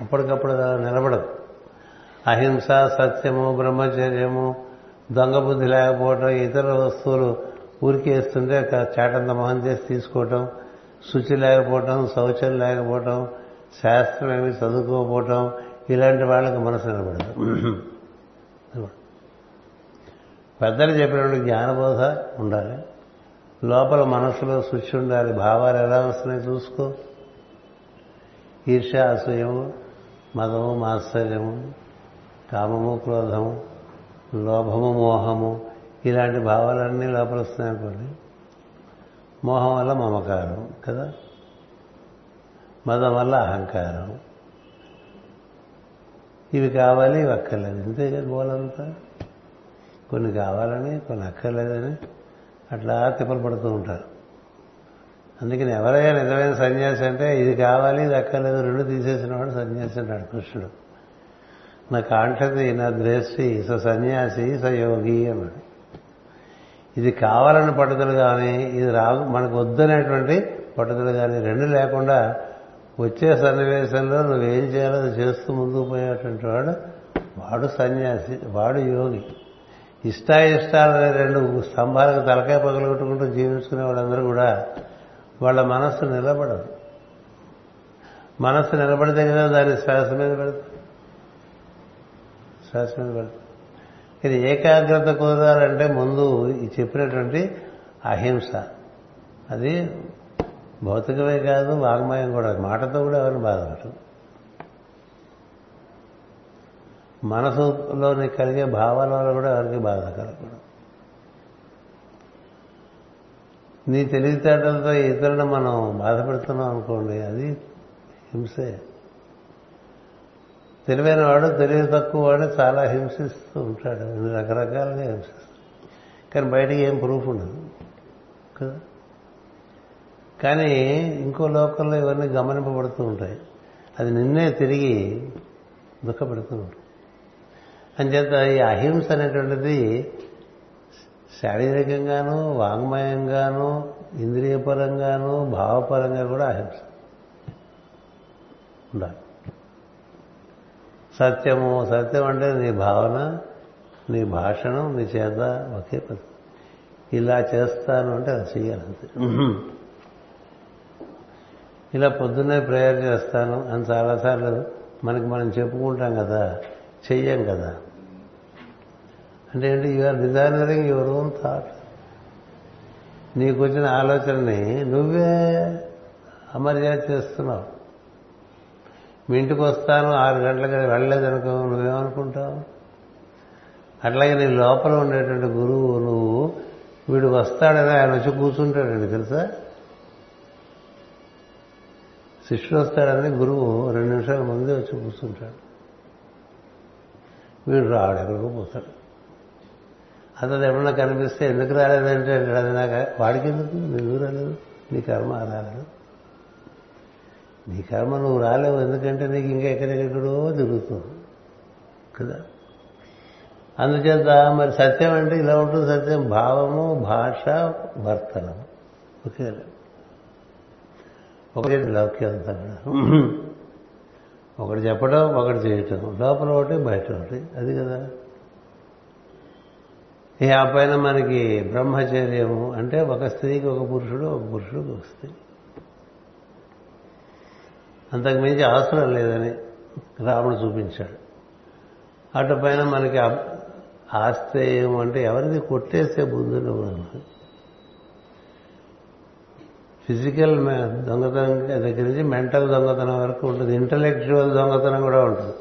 అప్పటికప్పుడు నిలబడదు. అహింస సత్యము బ్రహ్మచర్యము దొంగ బుద్ధి లేకపోవటం ఇతర వస్తువులు ఊరికేస్తుంటే చాటంత మొహం చేసి తీసుకోవటం శుచి లేకపోవటం శౌచం లేకపోవటం శాస్త్రం ఏమి చదువుకోకపోవటం ఇలాంటి వాళ్ళకి మనసు నిలబడదు. పెద్దలు చెప్పినటువంటి జ్ఞానబోధ ఉండాలి. లోపల మనసులో శుచి ఉండాలి. భావాలు ఎలా వస్తున్నాయి చూసుకో. ఈర్ష అసూయము మదము మాత్సర్యము కామము క్రోధము లోభము మోహము ఇలాంటి భావాలన్నీ లోపల వస్తున్నాయనుకోండి మోహం వల్ల మమకారం కదా? మదం వల్ల అహంకారం. ఇవి కావాలి ఇవి అక్కర్లేదు. ఇంతే కదా గోలంతా? కొన్ని కావాలని కొన్ని అక్కర్లేదని అట్లా తిప్పలు పడుతూ ఉంటారు. అందుకని ఎవరైనా నిజమైన సన్యాసి అంటే ఇది కావాలి ఇది అక్కర్లేదు రెండు తీసేసిన వాడు సన్యాసి అంటాడు కృష్ణుడు. నా కాంక్షతి నా ద్వేషి స సన్యాసి స యోగి అన్నాడు. ఇది కావాలని పట్టుదల కానీ ఇది రా మనకు వద్దనేటువంటి పట్టుదల కానీ రెండు లేకుండా వచ్చే సన్నివేశంలో నువ్వేం చేయాలో అది చేస్తూ ముందుకు పోయేటువంటి వాడు వాడు సన్యాసి వాడు యోగి. ఇష్టాయిష్టాలనే రెండు స్తంభాలకు తలకాయ పగలగొట్టుకుంటూ జీవించుకునే వాళ్ళందరూ కూడా వాళ్ళ మనస్సు నిలబడదు. మనస్సు నిలబడితే కదా దాని శ్వాస మీద పెడతాం. శ్వాస మీద పెడతాం. ఇది ఏకాగ్రత కుదరాలంటే ముందు ఈ చెప్పినటువంటి అహింస. అది భౌతికమే కాదు వాగ్మయం కూడా. మాటతో కూడా ఎవరిని బాధపడదు మనసులోని కలిగే భావాల వల్ల కూడా ఎవరికి బాధ కలగకూడదు. నీ తెలివితేటలతో ఇతరులను మనం బాధపెడుతున్నాం అనుకోండి అది హింసే. తెలివైన వాడు తెలివి తక్కువ వాడు చాలా హింసిస్తూ ఉంటాడు అన్ని రకరకాలుగా హింసిస్తాడు కానీ బయటికి ఏం ప్రూఫ్ ఉండదు కదా? కానీ ఇంకో లోకంలో ఇవన్నీ గమనింపబడుతూ ఉంటాయి. అది నిన్నే తిరిగి దుఃఖపెడుతూ ఉంటుంది అంచేత ఈ అహింస అనేటువంటిది శారీరకంగాను వాంగ్మయంగాను ఇంద్రియపరంగాను భావపరంగా కూడా అహింస. ఉండాలి. సత్యము సత్యం అంటే నీ భావన నీ భాషణం నీ చేత ఒకే పద్ధతి ఇలా చేస్తాను అంటే అది చేయాలి అంతే. ఇలా పొద్దున్నే ప్రేయర్ చేస్తాను అని చాలాసార్లు మనకి మనం చెప్పుకుంటాం కదా చెయ్యం కదా. అంటే ఏంటి? You're designing your own thought నీకు వచ్చిన ఆలోచనని నువ్వే అమర్యాద చేస్తున్నావు. మీ ఇంటికి వస్తాను ఆరు గంటలకి వెళ్ళలేదనుకో నువ్వేమనుకుంటావు? అట్లాగే నీ లోపల ఉండేటువంటి గురువు నువ్వు వీడు వస్తాడని ఆయన వచ్చి కూర్చుంటాడండి తెలుసా? శిష్యుడు వస్తాడని గురువు రెండు నిమిషాల ముందే వచ్చి కూర్చుంటాడు. వీడు రాడు ఎక్కడికో పోతాడు. అతను ఎవరన్నా కనిపిస్తే ఎందుకు రాలేదంటే అది నాకు వాడికి ఎందుకు నువ్వు రాలేదు? నీ కర్మ రాలేదు? నీ కర్మ నువ్వు రాలేవు ఎందుకంటే నీకు ఇంకా ఎక్కడెక్కడో తిరుగుతుంది. కదా? అందుచేత మరి సత్యం అంటే ఇలా ఉంటుంది సత్యం. భావము భాష వర్తనం. ఓకే ఒకటి లౌక్యం అంతా కూడా. ఒకటి చెప్పడం ఒకటి చేయటం. లోపల ఒకటి బయట ఒకటి. అది కదా? ఇక ఆ పైన మనకి బ్రహ్మచర్యము అంటే ఒక స్త్రీకి ఒక పురుషుడు ఒక పురుషుడు ఒక స్త్రీ. అంతకు మించి అవసరం లేదని రాముడు చూపించాడు. అటు పైన మనకి ఆస్తేయం అంటే ఎవరిది కొట్టేస్తే బుద్ధులు ఫిజికల్ దొంగతనం దగ్గర నుంచి మెంటల్ దొంగతనం వరకు ఉంటుంది. ఇంటలెక్చువల్ దొంగతనం కూడా ఉంటుంది.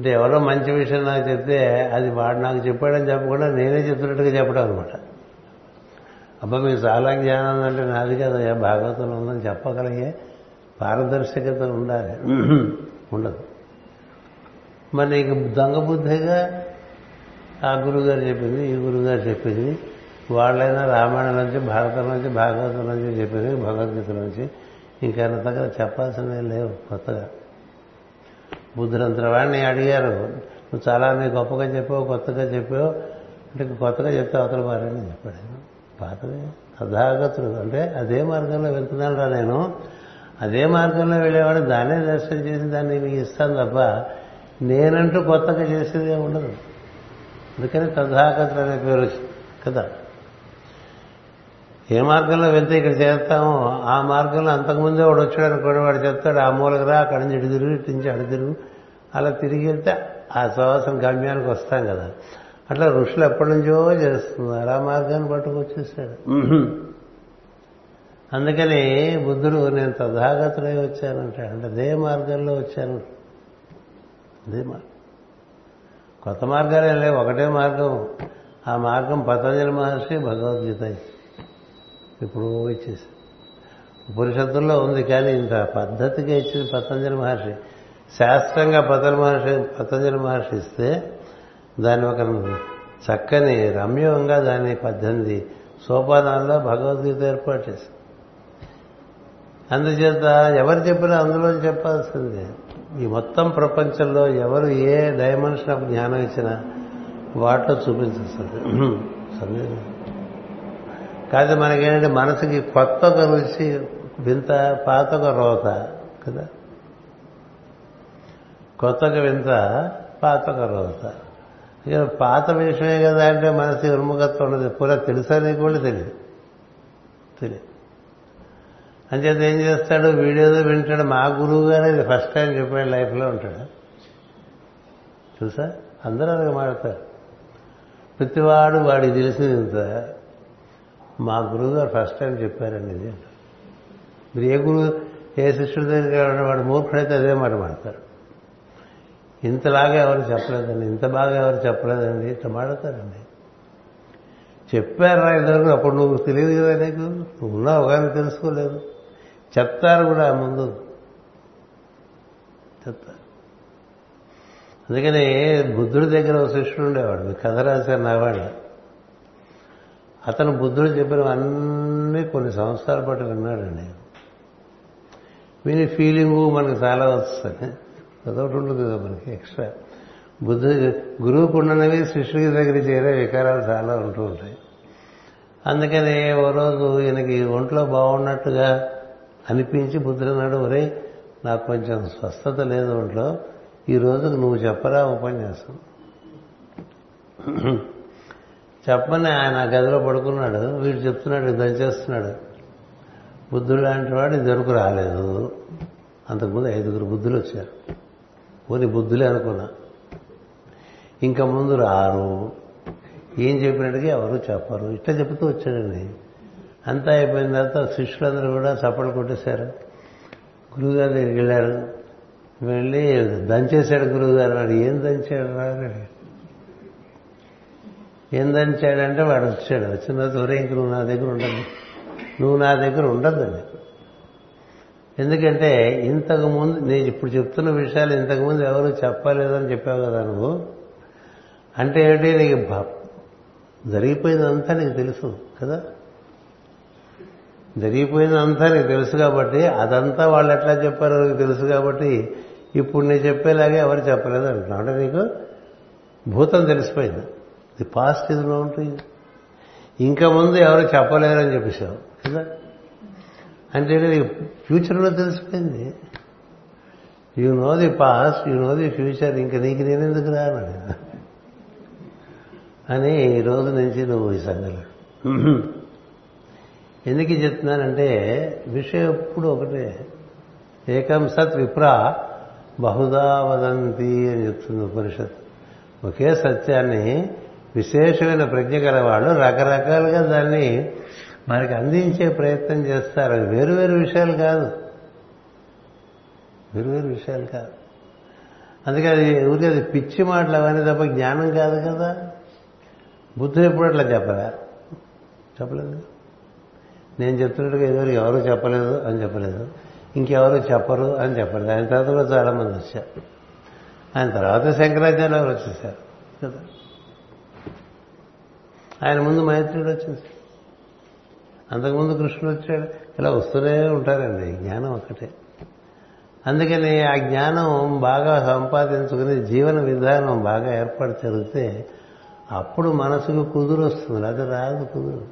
అంటే ఎవరో మంచి విషయం నాకు చెప్తే అది వాడు నాకు చెప్పాడని చెప్పకుండా నేనే చెప్తున్నట్టుగా చెప్పడం అనమాట. అబ్బా మీకు చాలా జ్ఞానం అంటే నాది కదా భాగవతంలో ఉందని చెప్పగలిగే పారదర్శకత ఉండాలి. ఉండదు. మరి నీకు దొంగ బుద్ధిగా ఆ గురుగారు చెప్పింది ఈ గురుగారు చెప్పింది వాళ్ళైనా రామాయణం నుంచి భారతం నుంచి భాగవతం నుంచి చెప్పింది భగవద్గీత నుంచి. ఇంకా అంతగా చెప్పాల్సినవి లేవు కొత్తగా. బుద్ధులంతర వాడిని అడిగారు. నువ్వు చాలా నీ గొప్పగా చెప్పావు కొత్తగా చెప్పావు. అంటే కొత్తగా చెప్తే అవతల మారని చెప్పాడు పాతదే తథాగతుడు. అంటే అదే మార్గంలో వెళ్తున్నాను రా నేను. అదే మార్గంలో వెళ్ళేవాడు దానే దర్శనం చేసి దాన్ని మీకు ఇస్తాను తప్ప నేనంటూ కొత్తగా చేసేదే ఉండదు. అందుకని తథాగతుడు అనే పేరు కదా? ఏ మార్గంలో వెళ్తే ఇక్కడ చేస్తామో ఆ మార్గంలో అంతకుముందే వాడు వచ్చాడు అనుకోండి వాడు చెప్తాడు ఆ మూలకు రా అక్కడి నుంచి ఇటు తిరుగు ఇటు నుంచి అడు తిరుగు. అలా తిరిగి వెళ్తే ఆ సంవత్సరం గమ్యానికి వస్తాం కదా. అట్లా ఋషులు ఎప్పటి నుంచో చేస్తున్నారు. ఆ మార్గాన్ని పట్టుకొచ్చేసాడు. అందుకని బుద్ధుడు నేను తథాగతుడై వచ్చానంటాడు అంటే అదే మార్గంలో వచ్చాను. అదే మార్గం. కొత్త మార్గాలే లేవు ఒకటే మార్గం. ఆ మార్గం పతంజలి మహర్షి భగవద్గీత ఇప్పుడు ఇచ్చేసి. ఉపనిషత్తుల్లో ఉంది కానీ ఇంత పద్ధతిగా ఇచ్చింది పతంజలి మహర్షి. శాస్త్రంగా పతంజలి మహర్షి పతంజలి మహర్షి ఇస్తే దాన్ని ఒక చక్కని రమ్యంగా దాన్ని పద్దెనిమిది సోపానాల్లో భగవద్గీత ఏర్పాటు చేసింది అందుచేత ఎవరు చెప్పినా అందులో చెప్పాల్సిందే. ఈ మొత్తం ప్రపంచంలో ఎవరు ఏ డైమెన్షన్ జ్ఞానం ఇచ్చినా వాటిలో చూపించాల్సింది సందేహం కాదు మనకేంటంటే మనసుకి కొత్త ఒక రుచి వింత పాత ఒక రోత కదా? కొత్త ఒక వింత పాత ఒక రోత. ఇక పాత విషయమే కదా అంటే మనసు ఉన్ముఖత్వం ఉండదు. పూరా తెలుసా నీకు కూడా తెలియదు. తెలియదు. అంచేత ఏం చేస్తాడు? వీడియోలో వింటాడు. మా గురువు గారే ఇది ఫస్ట్ టైం చెప్పాడు లైఫ్లో ఉంటాడు. చూసా అందరూ అలాగే మాడతారు ప్రతివాడు వాడికి తెలిసింది ఇంత. మా గురువు గారు ఫస్ట్ టైం చెప్పారండి ఇది. మీరు ఏ గురువు ఏ శిష్యుడి దగ్గర వాడు మూర్ఖుడైతే అదే మాట మాడతారు ఇంతలాగా ఎవరు చెప్పలేదండి. ఇంత బాగా ఎవరు చెప్పలేదండి. ఇట్లా మాడతారండి చెప్పారా ఇద్దరు అప్పుడు నువ్వు తెలియదు కదా నీకు? నువ్వు ఉన్నావు కానీ తెలుసుకోలేదు. చెప్తారు కూడా ముందు. చెప్తారు. అందుకని బుద్ధుడి దగ్గర ఒక శిష్యుడు ఉండేవాడు. మీ కథ రాశారు నావాళ్ళు అతను బుద్ధుడు చెప్పినవన్నీ కొన్ని సంవత్సరాల పాటు విన్నాడండి. విని ఫీలింగు మనకు చాలా వస్తుంది. అదొకటి ఉంటుంది కదా మనకి ఎక్స్ట్రా బుద్ధుడు గురువుకు ఉన్నవి శిష్యుడికి దగ్గర చేరే వికారాలు చాలా ఉంటూ ఉంటాయి. అందుకని ఓ రోజు ఈయనకి ఒంట్లో బాగున్నట్టుగా అనిపించి బుద్ధుడన్నాడు ఒరే నాకు కొంచెం స్వస్థత లేదు ఒంట్లో. ఈ రోజుకు నువ్వు చెప్పరా ఉపన్యాసం? చెప్పని ఆయన గదిలో పడుకున్నాడు. వీడు చెప్తున్నాడు దంచేస్తున్నాడు బుద్ధుడు లాంటి వాడు ఇదివరకు రాలేదు. అంతకుముందు ఐదుగురు బుద్ధులు వచ్చారు. పోనీ బుద్ధులే అనుకున్నా. ఇంకా ముందు రారు. ఏం చెప్పినట్టుగా ఎవరు చెప్పరు. ఇట్లా చెప్తూ వచ్చాడండి. అంతా అయిపోయిన తర్వాత శిష్యులందరూ కూడా చప్పట్లు కొట్టేశారు. గురువుగారి దగ్గరికి వెళ్ళారు. వెళ్ళి దంచేశాడు గురువుగారు. వాడు ఏం దంచాడు రాడు ఏందని చేయడంటే వాడు వచ్చాడు. వచ్చిన దూరం ఇంక నువ్వు నా దగ్గర ఉండదు నువ్వు నా దగ్గర ఉండద్దండి ఎందుకంటే ఇంతకు ముందు నేను ఇప్పుడు చెప్తున్న విషయాలు ఇంతకుముందు ఎవరు చెప్పలేదని చెప్పావు కదా నువ్వు. అంటే ఏంటి? నీకు జరిగిపోయిందంతా నీకు తెలుసు కదా? జరిగిపోయిందంతా నీకు తెలుసు కాబట్టి అదంతా వాళ్ళు ఎట్లా చెప్పారో నీకు తెలుసు కాబట్టి ఇప్పుడు నేను చెప్పేలాగే ఎవరు చెప్పలేదు అంటున్నావు. అంటే నీకు భూతం తెలిసిపోయింది. ది పాస్ట్ ఇది ఉంటుంది ఇంకా ముందు ఎవరు చెప్పలేరని చెప్పేశావు కదా? అంటే ఫ్యూచర్లో తెలిసిపోయింది. You know the past you know the future ఇంకా నీకు నేనెందుకు ఎందుకు రాను? అని ఈ రోజు నుంచి నువ్వు ఈ సంగతి. ఎందుకు చెప్తున్నానంటే విషయం ఎప్పుడు ఒకటే. ఏకం సత్ విప్ర బహుదా వదంతి అని చెప్తుంది ఉపనిషత్ ఒకే సత్యాన్ని విశేషమైన ప్రజ్ఞ గలవాళ్ళు రకరకాలుగా దాన్ని మనకి అందించే ప్రయత్నం చేస్తారు. అవి వేరు వేరు విషయాలు కాదు. వేరు వేరు విషయాలు కాదు. అందుకే అది ఊరికి అది పిచ్చి మాటలు అవన్నీ తప్ప జ్ఞానం కాదు కదా. బుద్ధుడు ఎప్పుడు అట్లా చెప్పరా? చెప్పలేదు. నేను చెప్తున్నట్టుగా ఎవరు ఎవరు చెప్పలేదు అని చెప్పలేదు. ఇంకెవరు చెప్పరు అని చెప్పలేదు. ఆయన తర్వాత కూడా చాలా మంది వచ్చారు. ఆయన తర్వాత శంకరాచార్య వారు వచ్చేసారు. కదా. ఆయన ముందు మైత్రుడు వచ్చింది. అంతకుముందు కృష్ణుడు వచ్చాడు. ఇలా వస్తూనే ఉంటారండి. జ్ఞానం ఒక్కటే. అందుకని ఆ జ్ఞానం బాగా సంపాదించుకుని జీవన విధానం బాగా ఏర్పాటు జరిగితే అప్పుడు మనసుకు కుదురు వస్తుంది. అది రాదు కుదురు.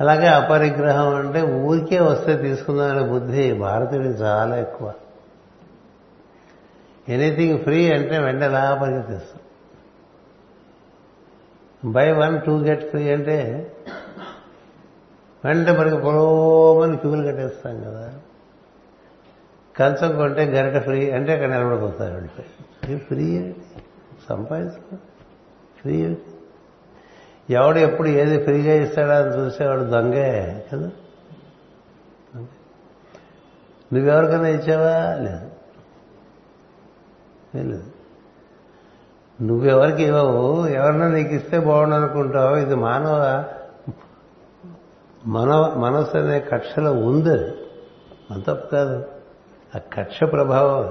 అలాగే అపరిగ్రహం అంటే ఊరికే వస్తే తీసుకుందామనే బుద్ధి భారతీయుడికి చాలా ఎక్కువ. ఎనీథింగ్ ఫ్రీ అంటే వెంటలా పరిగెత్తిస్తాం buy one two get free అంటే వెంట మనకి పొలోమని క్యూలు కట్టేస్తాం కదా. కంచం కొంటే గరిట ఫ్రీ అంటే అక్కడ నిలబడిపోతారు అంటే ఫ్రీ ఏంటి ఫ్రీ ఎవడు ఎప్పుడు ఏది ఫ్రీగా ఇస్తాడా అని చూసేవాడు దొంగే కదా? నువ్వెవరికైనా ఇచ్చావా? లేదు. లేదు. నువ్వెవరికి ఇవ్వవు? ఎవరన్నా నీకు ఇస్తే బాగుండు అనుకుంటావు ఇది మానవ మన మనసు అనే కక్షలో ఉంది. అది మన తప్పు కాదు. ఆ కక్ష ప్రభావం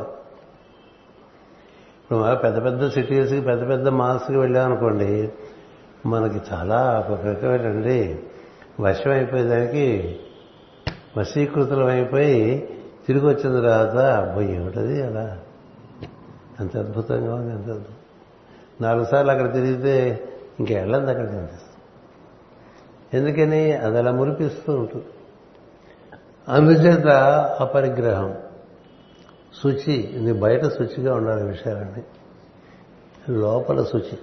ఇప్పుడు పెద్ద పెద్ద సిటీస్కి పెద్ద పెద్ద మాల్స్కి వెళ్ళామనుకోండి మనకి చాలా ఒక రకమైనటువంటి వశం అయిపోయేదానికి వశీకృతులం అయిపోయి తిరిగి వచ్చిన తర్వాత అబ్బాయి ఏమిటది అలా? ఎంత అద్భుతంగా ఉంది ఎంత అద్భుతం. నాలుగు సార్లు అక్కడ తిరిగితే ఇంకా వెళ్ళదు అక్కడికి అనిపిస్తుంది ఎందుకని? అది అలా మురిపిస్తూ ఉంటుంది. అందుచేత అపరిగ్రహం శుచి ఇది బయట శుచిగా ఉండాలి విషయాలన్నీ. లోపల శుచి.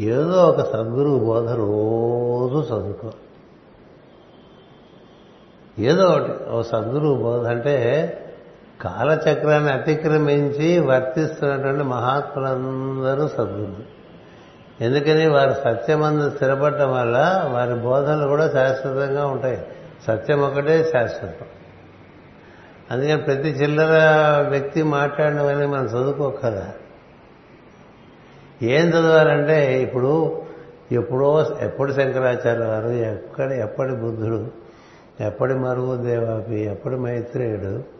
ఏదో ఒక సద్గురువు బోధ రోజు చదువుకో ఏదో ఒకటి ఒక సద్గురువు బోధ అంటే కాలచక్రాన్ని అతిక్రమించి వర్తిస్తున్నటువంటి మహాత్ములందరూ సద్గురువు ఎందుకని వారు సత్యమందు స్థిరపడటం వల్ల వారి బోధనలు కూడా శాశ్వతంగా ఉంటాయి. సత్యం ఒకటే శాశ్వతం. అందుకని ప్రతి చిల్లర వ్యక్తి మాట్లాడినవన్నీ మనం చదువుకోకదా ఏం చదవాలంటే ఇప్పుడు ఎప్పుడో ఎప్పుడు శంకరాచార్య వారు ఎక్కడ ఎప్పటి బుద్ధుడు ఎప్పటి మరువు దేవాపి ఎప్పటి మైత్రేయుడు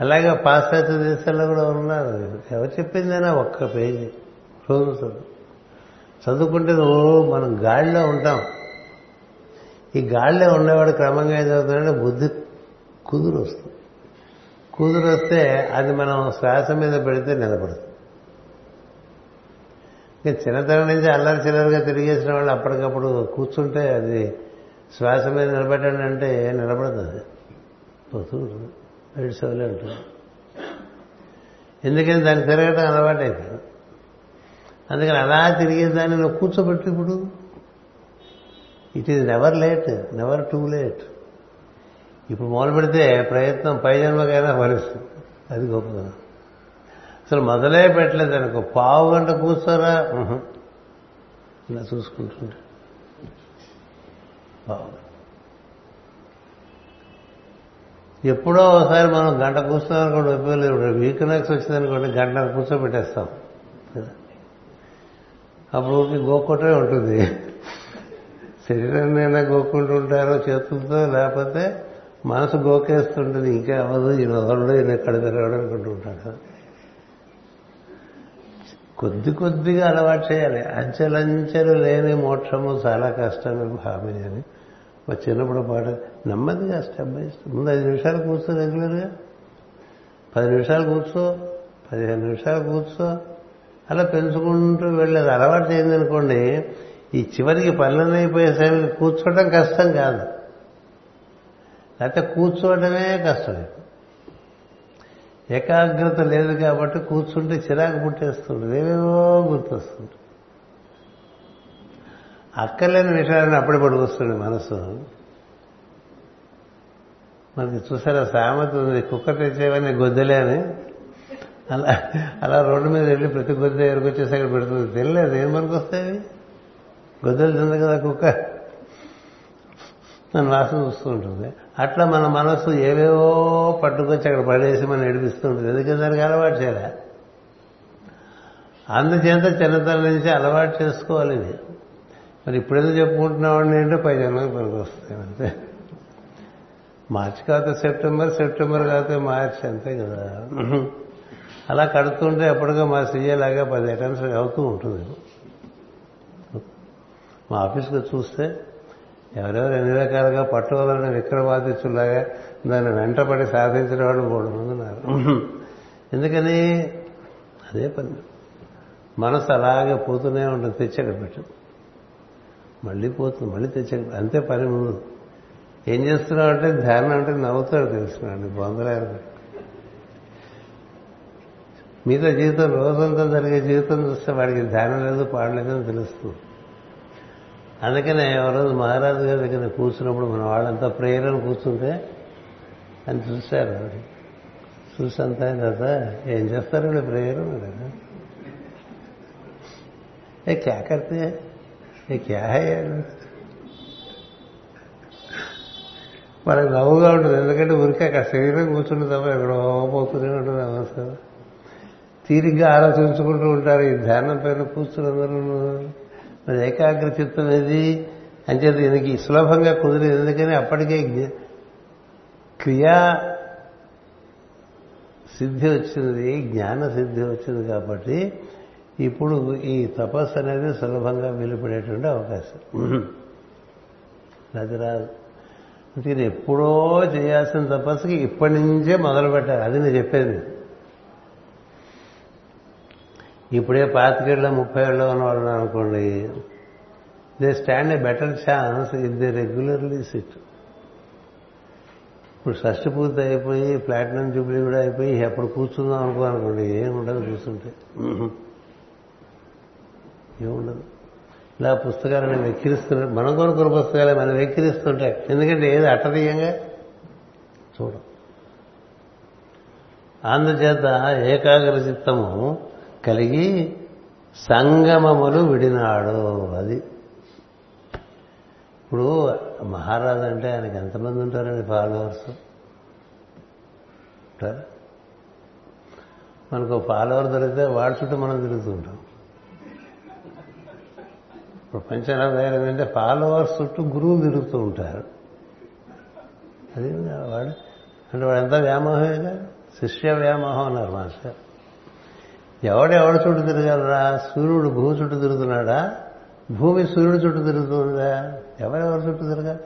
అలాగే పాశ్చాత్య దేశాల్లో కూడా ఉన్నారు. ఎవరు చెప్పిందైనా ఒక్క పేజీ రోజు చదువు చదువుకుంటే నువ్వు మనం గాడిలో ఉంటాం. ఈ గాడిలో ఉండేవాడు క్రమంగా ఏదవుతుందంటే బుద్ధి కుదురు వస్తుంది. కుదురు వస్తే అది మనం శ్వాస మీద పెడితే నిలబడుతుంది. ఇంకా చిన్నతనం నుంచి అల్లరి చిల్లరిగా తిరిగేసిన వాళ్ళు అప్పటికప్పుడు కూర్చుంటే అది శ్వాస మీద నిలబెట్టండి అంటే నిలబడుతుంది అది పోతూ ఉంటుంది. ఏడ్చవలే ఉంటుంది ఎందుకని దాన్ని తిరగటం అలవాటు అందుకని అలా తిరిగేదాన్ని నువ్వు కూర్చోబెట్టి ఇప్పుడు. It is never late never too late ఇప్పుడు మొదలు పెడితే ప్రయత్నం పై జన్మకైనా ఫలిస్తుంది. అది గొప్పదనం. అసలు మొదలే పెట్టలేదు అనుకో పావు గంట కూర్చోరా? ఇలా చూసుకుంటుంటే. పావు గంట. ఎప్పుడో ఒకసారి మనం గంట కూర్చున్నాం అనుకోండి ఉపయోగలేదు వీక్నెస్ వచ్చిందనుకోండి గంట కూర్చోబెట్టేస్తాం. కదా? అప్పుడు ఊరికి ఉంటుంది. శరీరాన్ని అయినా గోక్కుంటూ ఉంటారో చేతులతో లేకపోతే మనసు గోకేస్తుంటుంది. ఇంకా అవ్వదు ఈయన వదలడు ఈయన ఎక్కడ తిరగడం అనుకుంటూ ఉంటాడు కొద్ది కొద్దిగా అలవాటు చేయాలి. అంచెలంచెలు లేని మోక్షము చాలా కష్టమే భామిని అని ఒక చిన్నప్పుడు పాట నెమ్మదిగా స్టెప్ బై స్టెప్. ముందు ఐదు నిమిషాలు కూర్చో రెగ్యులర్గా. పది నిమిషాలు కూర్చో పదిహేను నిమిషాలు కూర్చో. అలా పెంచుకుంటూ వెళ్ళేది. అలవాటు చేయండి అనుకోండి ఈ చివరికి పనులన్నీ అయిపోయే సమయంలో కూర్చోవడం కష్టం కాదు. లేకపోతే కూర్చోవడమే కష్టం. ఏకాగ్రత లేదు కాబట్టి కూర్చుంటే చిరాకు పుట్టేస్తుంటుంది ఏవేవో గుర్తొస్తుంటుంది అక్కర్లేని విషయాలను అప్పుడే పడుకొస్తుంది మనసు. మనకి చూసారా సామెత ఉంది కుక్క తెచ్చేవని గొద్దెలే అని. అలా అలా రోడ్డు మీద వెళ్ళి ప్రతి గొద్దె ఎరుకొచ్చేసి అక్కడ పెడుతుంది. తెలియలేదు ఏం మనకు వస్తాయి? గొద్దెలు తింది కదా కుక్క. నన్ను వాసన చూస్తూ ఉంటుంది అట్లా మన మనసు ఏవేవో పట్టుకొచ్చి అక్కడ పడేసి మనం ఏడిపిస్తూ ఉంటుంది ఎందుకంటే దానికి అలవాటు చేయాలి? అందుచేత చిన్నతనం నుంచి అలవాటు చేసుకోవాలి ఇది. మరి ఇప్పుడేదో చెప్పుకుంటున్నావాడిని అంటే పై జన్మకి పనికి వస్తాయి అంతే. మార్చి కాకపోతే సెప్టెంబర్ సెప్టెంబర్ కాకపోతే మార్చి అంతే కదా. అలా కడుతుంటే ఎప్పటికో మా సీఏలాగా పది ఐటమ్స్ అవుతూ ఉంటుంది. మా ఆఫీస్కి చూస్తే ఎవరెవరు ఎన్ని రకాలుగా పట్టువదలని విక్రమాదిత్యులాగా దాన్ని వెంటపడి సాధించిన వాళ్ళు మూడు మంది ఉన్నారు. ఎందుకని? అదే పని. మనసు అలాగే పోతూనే ఉంటుంది తెచ్చాక పెట్టు. మళ్ళీ పోతుంది మళ్ళీ తెచ్చాక అంతే పని ముందు. ఏం చేస్తున్నావు అంటే ధ్యానం అంటే నవ్వుతాడు తెలుసుకున్నాడు బొందలేరు. మిగతా జీవితం రోజంతా జరిగే జీవితం చూస్తే వాడికి ధ్యానం లేదు పాడలేదని తెలుస్తుంది. అందుకనే ఎవరోజు మహారాజు గారి దగ్గర కూర్చున్నప్పుడు మన వాళ్ళంతా ప్రేరణ కూర్చుంటే అని చూశారు చూసి అంతా తర్వాత ఏం చేస్తారు వీళ్ళు ప్రేయర్ కదా ఏ క్యా కర్తే ఏ మనకు నవ్వుగా ఉంటుంది ఎందుకంటే ఊరికే అక్కడ శరీరం కూర్చుంటే ఎక్కడో పోతూనే ఉంటుంది అవసరం తీరిగ్గా ఆలోచించుకుంటూ ఉంటారు ఈ ధ్యానం పైన కూర్చున్నందరూ మరి ఏకాగ్ర చిత్తం ఏది అంచేత దీనికి సులభంగా కుదిరింది ఎందుకని అప్పటికే క్రియా సిద్ధి వచ్చింది జ్ఞాన సిద్ధి వచ్చింది కాబట్టి ఇప్పుడు ఈ తపస్సు అనేది సులభంగా వెలుపడేటువంటి అవకాశం. అది రాదు. అంటే ఇది ఎప్పుడో చేయాల్సిన తపస్సుకి ఇప్పటి నుంచే మొదలు పెట్టాలి. అది నేను చెప్పేది. ఇప్పుడే పాతికేళ్ళ ముప్పై ఏళ్ళలో ఉన్నవాళ్ళు అనుకోండి. They stand a better chance if they regularly sit. ఇప్పుడు షష్టి పూర్తి అయిపోయి ప్లాటినం జూబ్లీ కూడా అయిపోయి ఎప్పుడు కూర్చుందాం అనుకో అనుకోండి ఏం ఉండదు కూర్చుంటే ఏముండదు ఇలా పుస్తకాలను వెక్కిరిస్తున్న మనం కొనుక్కున్న పుస్తకాలే మనం వెక్కిరిస్తుంటాయి ఎందుకంటే ఏది అట్టదీయంగా చూడం. అందుచేత ఏకాగ్ర చిత్తము కలిగి సంగమములు విడినాడు అది. ఇప్పుడు మహారాజు అంటే ఆయనకి ఎంతమంది ఉంటారండి ఫాలోవర్స్? మనకు ఫాలోవర్ దొరికితే వాడి చుట్టూ మనం తిరుగుతూ ఉంటాం. ప్రపంచంలో ఏంటంటే ఫాలోవర్స్ చుట్టూ గురువులు తిరుగుతూ ఉంటారు. అది వాడు అంటే వాడంతా వ్యామోహమేగా శిష్య వ్యామోహం అన్నారు మాస్టర్. ఎవడెవడి చుట్టూ తిరగలరా? సూర్యుడు భూమి చుట్టూ తిరుగుతున్నాడా? భూమి సూర్యుడు చుట్టూ తిరుగుతుందా? ఎవరెవరు చుట్టూ తిరగాలి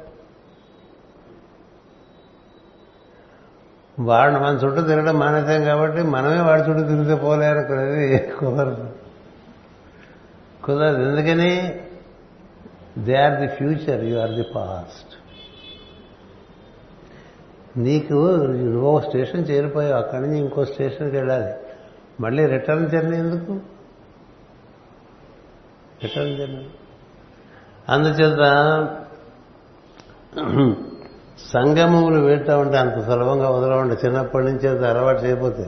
వాడు మన చుట్టూ తిరగడం మానేసాం కాబట్టి మనమే వాడి చుట్టూ తిరిగితే పోలేరనుకునేది కుదరదు. కుదరదు. ఎందుకని? They are the future you are the past నీకు నువ్వు స్టేషన్ చేరిపోయావు అక్కడి నుంచి ఇంకో స్టేషన్కి వెళ్ళాలి. మళ్ళీ రిటర్న్ జర్నీ ఎందుకు? Return journey. అందుచేత సంగమములు వేటా ఉంటే అంత సులభంగా వదలవండి. చిన్నప్పటి నుంచి అది అలవాటు చేయకపోతే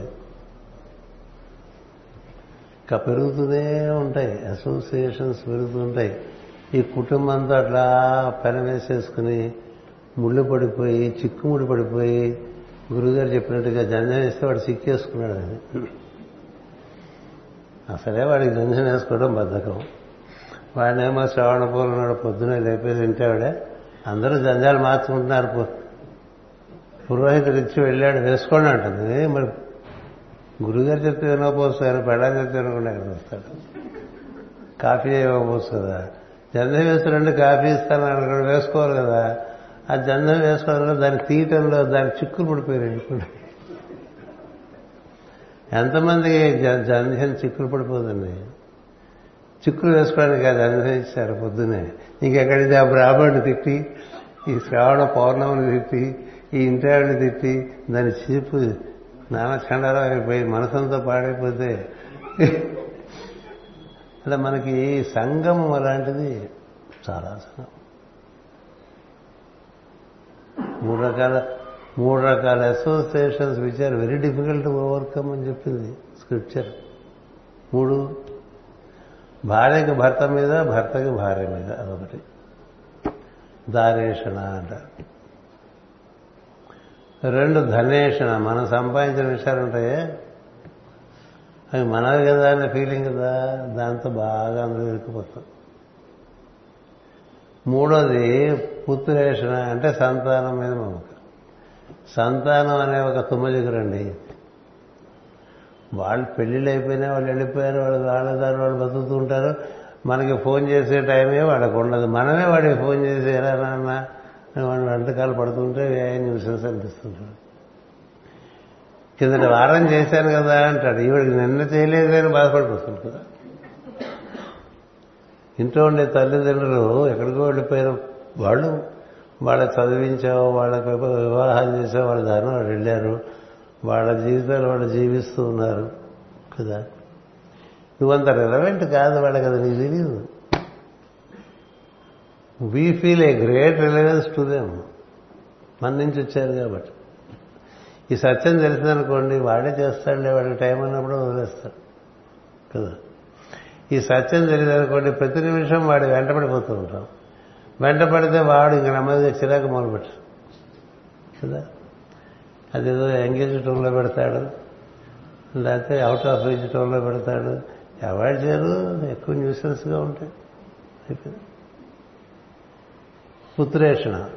ఇంకా పెరుగుతూనే ఉంటాయి. అసోసియేషన్స్ పెరుగుతుంటాయి ఈ కుటుంబంతో అట్లా పెన వేసేసుకుని ముళ్ళు పడిపోయి చిక్కుముడి పడిపోయి గురుగారు చెప్పినట్టుగా జంజం వేస్తే వాడు చిక్కేసుకున్నాడు అది అసలే వాడికి జంజం వేసుకోవడం బద్ధకం. వాడినేమో శ్రవణ పూర్ణుడు పొద్దునే లేపేసి వింటావిడే అందరూ జంజాలు మార్చుకుంటున్నారు పురోహితుడు ఇచ్చి వెళ్ళాడు వేసుకోండి అంటుంది. మరి గురుగారు చెప్తే వినకపోస్తారు పెళ్ళని చెప్తే వినకుండా ఇక్కడ వస్తాడు? కాఫీ ఇవ్వకపోతుందా జంధం వేసి రెండు కాఫీ ఇస్తాను అనుకోండి వేసుకోవాలి కదా. ఆ జంధం వేసుకోవాలి దాని తీయటంలో దాని చిక్కులు పడిపోయారు ఎంతమందికి జంధ్యం చిక్కులు పడిపోతుంది? చిక్కులు వేసుకోవడానికి అది అనుభవించారు పొద్దునే ఇంకెక్కడిది ఆ బ్రాహ్మణుని తిట్టి ఈ శ్రావణ పౌర్ణమిని తిట్టి ఈ ఇంటాడిని తిట్టి దాని చీపు నానచండాలం అయిపోయి మనసంతా పాడైపోతే అంటే మనకి సంగమం అలాంటిది చాలా సంగం. మూడు రకాల మూడు రకాల associations which are very difficult overcome అని చెప్పింది స్క్రిప్చర్ మూడు భార్యకి భర్త మీద భర్తకి భార్య మీద అదొకటి. దారేషణ అంటారు రెండు ధనేషణ మనం సంపాదించిన విషయాలు ఉంటాయే అవి మనవి కదా అనే ఫీలింగ్ కదా దాంతో బాగా అందరూ ఇరుక్కుపోతాం మూడోది పుత్రేషణ అంటే సంతానం మీద మమక సంతానం అనే ఒక తుమ్మజిగురండి వాళ్ళు పెళ్ళిళ్ళు అయిపోయినా వాళ్ళు వెళ్ళిపోయారు వాళ్ళు వాళ్ళదారు వాళ్ళు బతుకుతూ ఉంటారు. మనకి ఫోన్ చేసే టైమే వాళ్ళకు ఉండదు. మనమే వాడికి ఫోన్ చేసి ఎలా నాన్న వాడు అంతకాలు పడుతుంటే ఏ న్యూసెన్స్ అనిపిస్తుంటాడు కిందటి వారం చేశాను కదా అంటాడు. ఈవిడికి నిన్న చేయలేదని బాధపడిపోతుంది కదా. ఇంట్లో ఉండే తల్లిదండ్రులు ఎక్కడికో వెళ్ళిపోయారు. వాళ్ళు వాళ్ళ చదివించావు వాళ్ళకి వివాహాలు చేసావు వాళ్ళ దారిని వాళ్ళు వెళ్ళారు. వాళ్ళ జీవితాలు వాళ్ళు జీవిస్తూ ఉన్నారు కదా. నువ్వంత రిలవెంట్ కాదు వాళ్ళకి అది నీకు తెలియదు we feel a great relevance to them మన నుంచి వచ్చారు కాబట్టి. ఈ సత్యం తెలిసిందనుకోండి వాడే చేస్తాడులే వాడికి టైం అన్నప్పుడు వదిలేస్తాడు. కదా? ఈ సత్యం తెలియదనుకోండి ప్రతి నిమిషం వాడు వెంటపడిపోతూ ఉంటాం. వెంటపడితే వాడు ఇంక నెమ్మదిగా చిరాకు మొదలుపెట్టు కదా? అదేదో ఎంగేజ్ టోన్లో పెడతాడు లేకపోతే అవుట్ ఆఫ్ రీచ్ టోన్లో పెడతాడు. అవాయిడ్ చేయరు ఎక్కువ న్యూసెన్స్గా ఉంటాయి. పుత్రేషణ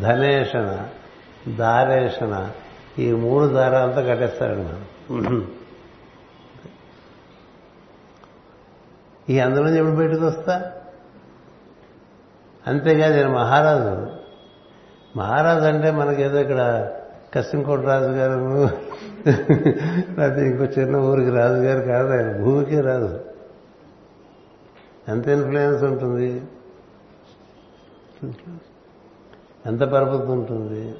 ధనేషణ దారేషణ ఈ మూడు దారాలతో కట్టేస్తాడు మనం ఈ అందులో ఎప్పుడు బయటకు వస్తా? అంతేకాదు నేను మహారాజు. మహారాజు అంటే మనకేదో ఇక్కడ కసింకోట రాజు గారు లేకపోతే ఇంకో చిన్న ఊరికి రాజుగారు కాదు ఆయన భూమికి రాదు ఎంత ఇన్ఫ్లుయెన్స్ ఉంటుంది? ఎంత పరపతి ఉంటుంది?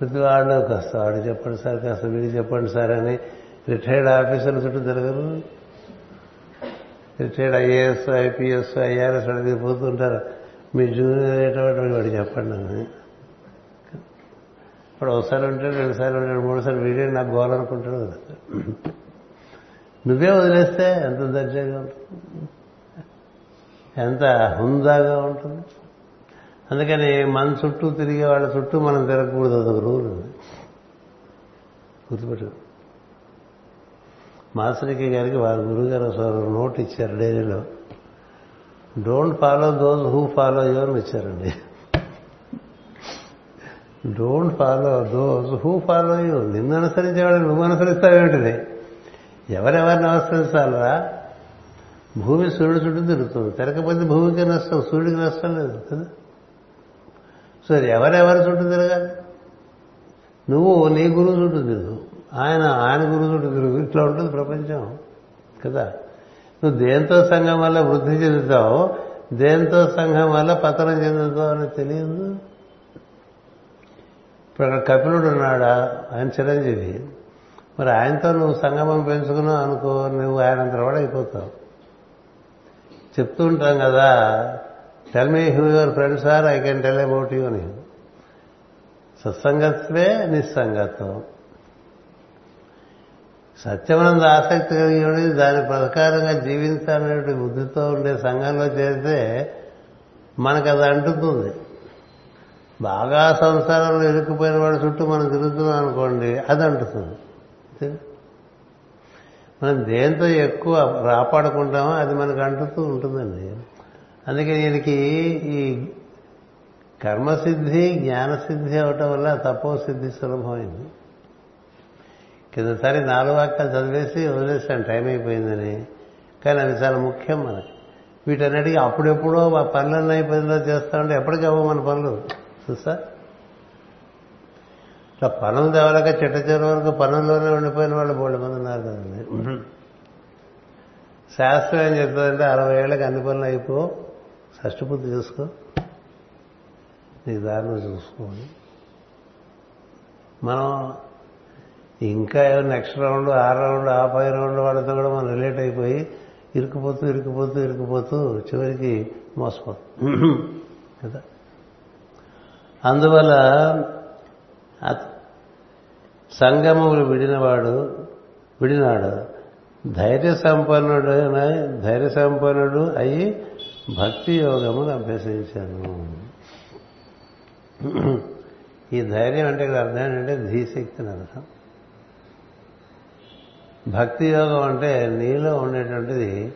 ప్రతి వాడు కాస్త వాడు చెప్పండి సార్ కాస్త వీడు చెప్పండి సార్ అని రిటైర్డ్ ఆఫీసర్ల చుట్టూ తిరగరు. రిటైర్డ్ ఐఏఎస్ ఐపీఎస్ ఐఆర్ఎస్ అడిగి పోతుంటారు. మీ జూనియర్ అయ్యేటప్పుడు వాడు చెప్పండి అని. ఇప్పుడు ఒకసారి ఉంటాడు రెండుసార్లు ఉంటాడు మూడుసార్లు వీడే నాకు గోలనుకుంటాడు నువ్వే వదిలేస్తే ఎంత దర్జాగా ఉంటుంది? ఎంత హుందాగా ఉంటుంది? అందుకని మన చుట్టూ తిరిగే వాళ్ళ చుట్టూ మనం తిరగకూడదు అదొక రూల్. గుర్తుపెట్టు మాసరికి గారికి వారి గురుగారు ఒకసారి నోట్ ఇచ్చారు డైరీలో. Don't follow those who follow you అని ఇచ్చారండి. Don't follow those who follow you నిన్ను అనుసరించేవాడిని నువ్వు అనుసరిస్తావేమిటిది ఎవరెవరిని అనుసరించాలరా భూమి సూర్యుడు చుట్టూ తిరుగుతుంది. తిరగకపోతే భూమికి నష్టం సూర్యుడికి నష్టం లేదు కదా. సరే ఎవరెవరి చుట్టూ తిరగాలి? నువ్వు నీ గురువు చుట్టూ తిరుగు. ఆయన ఆయన గురువు చుట్టూ తిరుగు. ఇట్లా ఉంటుంది ప్రపంచం కదా? నువ్వు దేంతో సంఘం వల్ల వృద్ధి చెందుతావు దేంతో సంఘం వల్ల పతనం చెందుతావు అని తెలియదు. ఇప్పుడు అక్కడ కపిలుడు ఉన్నాడా? ఆయన చిరంజీవి. మరి ఆయనతో నువ్వు సంగమం పెంచుకున్నావు అనుకో నువ్వు ఆయన తర్వాత అయిపోతావు. చెప్తూ ఉంటాం కదా tell me who your friends are I can tell about you అని సత్సంగత్వే నిస్సంగత్వం. సత్యమనంద ఆసక్తి కలిగి ఉండి దాని ప్రకారంగా జీవించాలనే బుద్ధితో ఉండే సంఘంలో చేరితే మనకు అది అంటుతుంది. బాగా సంసారంలో ఇరుక్కుపోయిన వాడి చుట్టూ మనం తిరుగుతున్నాం అనుకోండి అది అంటుతుంది. మనం దేంతో ఎక్కువ రాపాడుకుంటామో అది మనకు అంటుతూ ఉంటుందండి. అందుకే దీనికి ఈ కర్మసిద్ధి జ్ఞానసిద్ధి అవటం వల్ల తపో సిద్ధి సులభమైంది. కిందసారి నాలుగు వాక్యాలు చదివేసి వదిలేసాను టైం అయిపోయిందని. కానీ అవి చాలా ముఖ్యం మనకి. వీటన్నిటికీ అప్పుడెప్పుడో మా పనులన్నీ అయిపోయిందో చేస్తా ఉంటే ఎప్పటికీ అవ్వవు మన పనులు. చూసా ఇట్లా పనులు తేవలేక చిట్ట వరకు పనుల్లోనే ఉండిపోయిన వాళ్ళు బోళ్ళ మంది ఉన్నారు కదండి. శాస్త్రం ఏం చెప్తుందంటే అరవై ఏళ్ళకి అన్ని పనులు అయిపో షష్టిపూర్తి చూసుకో. నీ దారిని చూసుకోండి మనం ఇంకా నెక్స్ట్ రౌండ్ ఆ రౌండ్ ఆ పై రౌండ్ వాళ్ళతో కూడా మనం రిలేట్ అయిపోయి ఇరుకుపోతూ ఇరుకుపోతూ ఇరుకుపోతూ చివరికి మోసపోతాం. కదా? అందువల్ల సంగమములు విడినవాడు విడినాడు ధైర్య సంపన్నుడు ధైర్య సంపన్నుడు అయ్యి భక్తి యోగమును అభ్యసించాను. ఈ ధైర్యం అంటే ఇక్కడ అర్థం ఏంటంటే ధీశక్తిని అర్థం. భక్తి యోగం అంటే నీలో ఉండేటువంటిది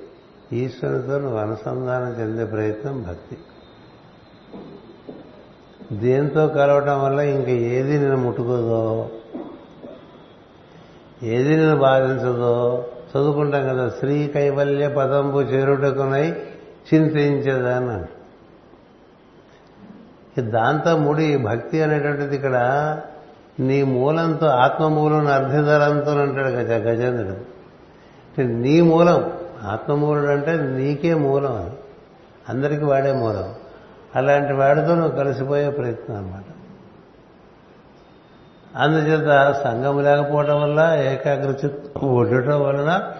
ఈశ్వరుతో నువ్వు అనుసంధానం చెందే ప్రయత్నం భక్తి. దేంతో కలవటం వల్ల ఇంక ఏది నేను ముట్టుకోదో ఏది నేను బాధించదో చదువుకుంటాం కదా శ్రీ కైవల్య పదంబు చేరుటకునై చింతించేదాన్ని దాంతో ముడి భక్తి అనేటువంటిది ఇక్కడ నీ మూలంతో ఆత్మమూలం అర్ధధరంతో అంటాడు గజ గజేంద్రుడు. నీ మూలం ఆత్మమూలుడు అంటే నీకే మూలం అది. అందరికీ వాడే మూలం. అలాంటి వాడితో నువ్వు కలిసిపోయే ప్రయత్నం అనమాట అందుచేత సంఘం లేకపోవడం వల్ల ఏకాగ్రత ఉండటం వలన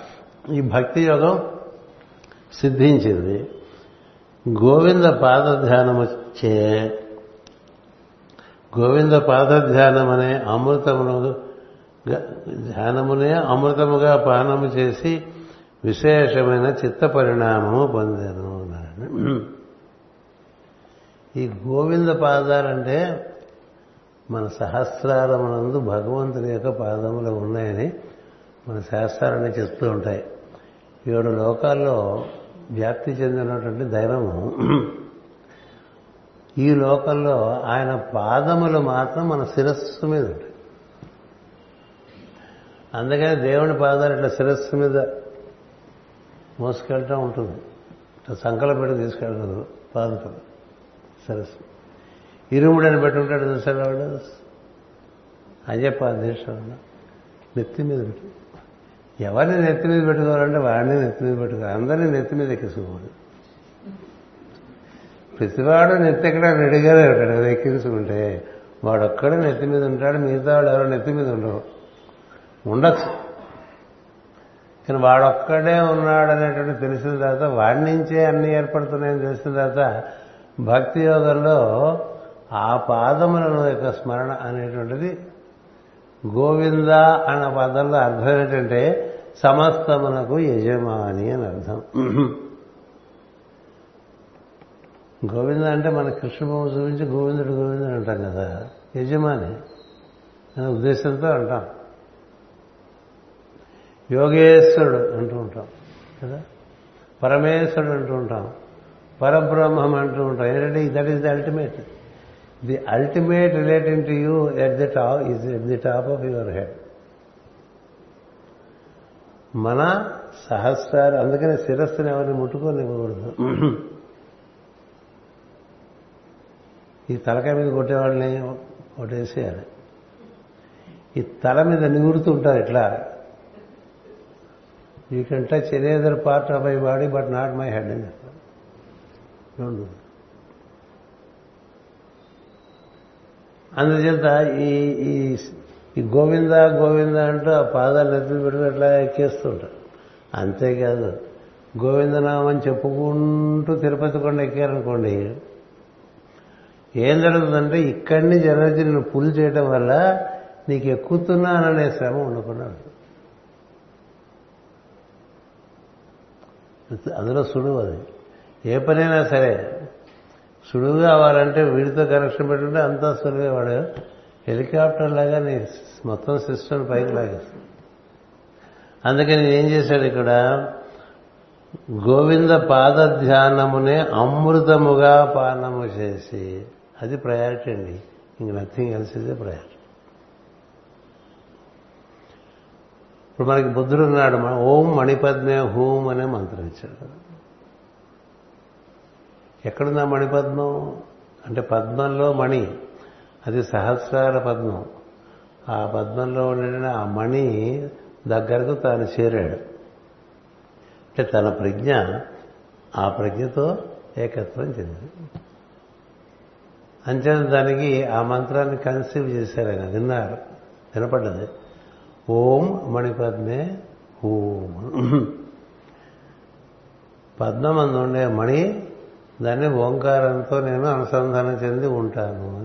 ఈ భక్తి యోగం సిద్ధించింది. గోవింద పాదధ్యానము చే గోవింద పాదధ్యానం అనే అమృతమును ధ్యానమునే అమృతముగా పానము చేసి విశేషమైన చిత్త పరిణామము పొందాను ఈ గోవింద పాదాలంటే మన సహస్రారమునందు భగవంతుని యొక్క పాదములు ఉన్నాయని మన శాస్త్రాలన్నీ చెప్తూ ఉంటాయి. ఏడు లోకాల్లో వ్యాప్తి చెందినటువంటి దైవము. ఈ లోకంలో ఆయన పాదములు మాత్రం మన శిరస్సు మీద ఉంటాయి. అందుకని దేవుని పాదాలు ఇట్లా శిరస్సు మీద మోసుకెళ్ళటం ఉంటుంది. ఇట్లా సంకల పెట్టి తీసుకెళ్ళదు పాదుకలు శిరస్సు. ఇరుముడని పెట్టుకుంటాడు ఉంటాడు చూసాడు వాడు అయ్యప్ప దేశం నెత్తి మీద పెట్టి ఎవరిని నెత్తి మీద పెట్టుకోవాలంటే వాడిని నెత్తి మీద పెట్టుకోవాలి అందరినీ నెత్తి మీద ఎక్కించుకోవాలి ప్రతివాడు నెత్తి ఎక్కడ రెడీగానే ఉంటాడు. కదా ఎక్కించుకుంటే వాడొక్కడే నెత్తి మీద ఉంటాడు. మిగతా వాడు ఎవరో నెత్తి మీద ఉండరు. ఉండొచ్చు. కానీ వాడొక్కడే ఉన్నాడు అనేటువంటి తెలిసిన తర్వాత వాడి నుంచే అన్ని ఏర్పడుతున్నాయని తెలిసిన తర్వాత భక్తి యోగంలో ఆ పాదములను యొక్క స్మరణ అనేటువంటిది గోవింద అన్న పదంలో అర్థం ఏంటంటే సమస్తమునకు యజమాని అని అర్థం. గోవింద అంటే మన కృష్ణభూమి చూపించి గోవిందుడు గోవిందుడు అంటాం కదా. యజమాని అనే ఉద్దేశంతో అంటాం. యోగేశ్వరుడు అంటూ ఉంటాం కదా. పరమేశ్వరుడు అంటూ ఉంటాం. పరబ్రహ్మం అంటూ ఉంటాం. ఏంటంటే that is the ultimate the ultimate relating to you at the top is at the top of your head మన సహస్రాలు అందుకనే శిరస్సుని ఎవరిని ముట్టుకోనివ్వకూడదు ఈ తలకాయ మీద కొట్టేవాళ్ళని కొట్టేసేయాలి. ఈ తల మీద నిగురుతూ ఉంటారు ఇట్లా. You can touch any other part of my body but not my head అని రెండు. అందుచేత ఈ ఈ ఈ గోవింద గోవింద అంటూ ఆ పాదాలు నెత్తులు పెట్టినట్లా ఎక్కేస్తుంటారు. అంతేకాదు గోవిందనామని చెప్పుకుంటూ తిరుపతి కొండ ఎక్కారనుకోండి ఏం జరుగుతుందంటే ఇక్కడి నుంచి ఎనర్జీ నేను పుల్ చేయడం వల్ల నీకు ఎక్కుతున్నాననే శ్రమ ఉండకుండా అందులో సుడువు అది. ఏ పనైనా సరే సుడువు కావాలంటే వీడితో కనెక్షన్ పెట్టుకుంటే అంతా సులువే వాడు హెలికాప్టర్ లాగా నీ మొత్తం సిస్టమ్ పైకి లాగేస్తుంది అందుకని ఏం చేశాడు ఇక్కడ? గోవింద పాద ధ్యానమునే అమృతముగా పానము చేసి అది ప్రయారిటీ అండి. ఇంక నథింగ్ ఎల్స్ ఇదే ప్రయారిటీ ఇప్పుడు మనకి బుద్ధుడు ఉన్నాడు ఓం మణిపద్మే హూం అనే మంత్రం ఇచ్చాడు. ఎక్కడున్నా మణిపద్మం? అంటే పద్మంలో మణి. అది సహస్రార పద్మం. ఆ పద్మంలో ఉండిన ఆ మణి దగ్గరకు తాను చేరాడు. అంటే తన ప్రజ్ఞ ఆ ప్రజ్ఞతో ఏకత్వం చెందింది. అంచేత దానికి ఆ మంత్రాన్ని కన్సీవ్ చేశారు ఆయన. విన్నారు. వినపడ్డది. ఓం మణిపద్మే ఓం పద్మమందు ఉండే మణి దాన్ని ఓంకారంతో నేను అనుసంధానం చెంది ఉంటాను.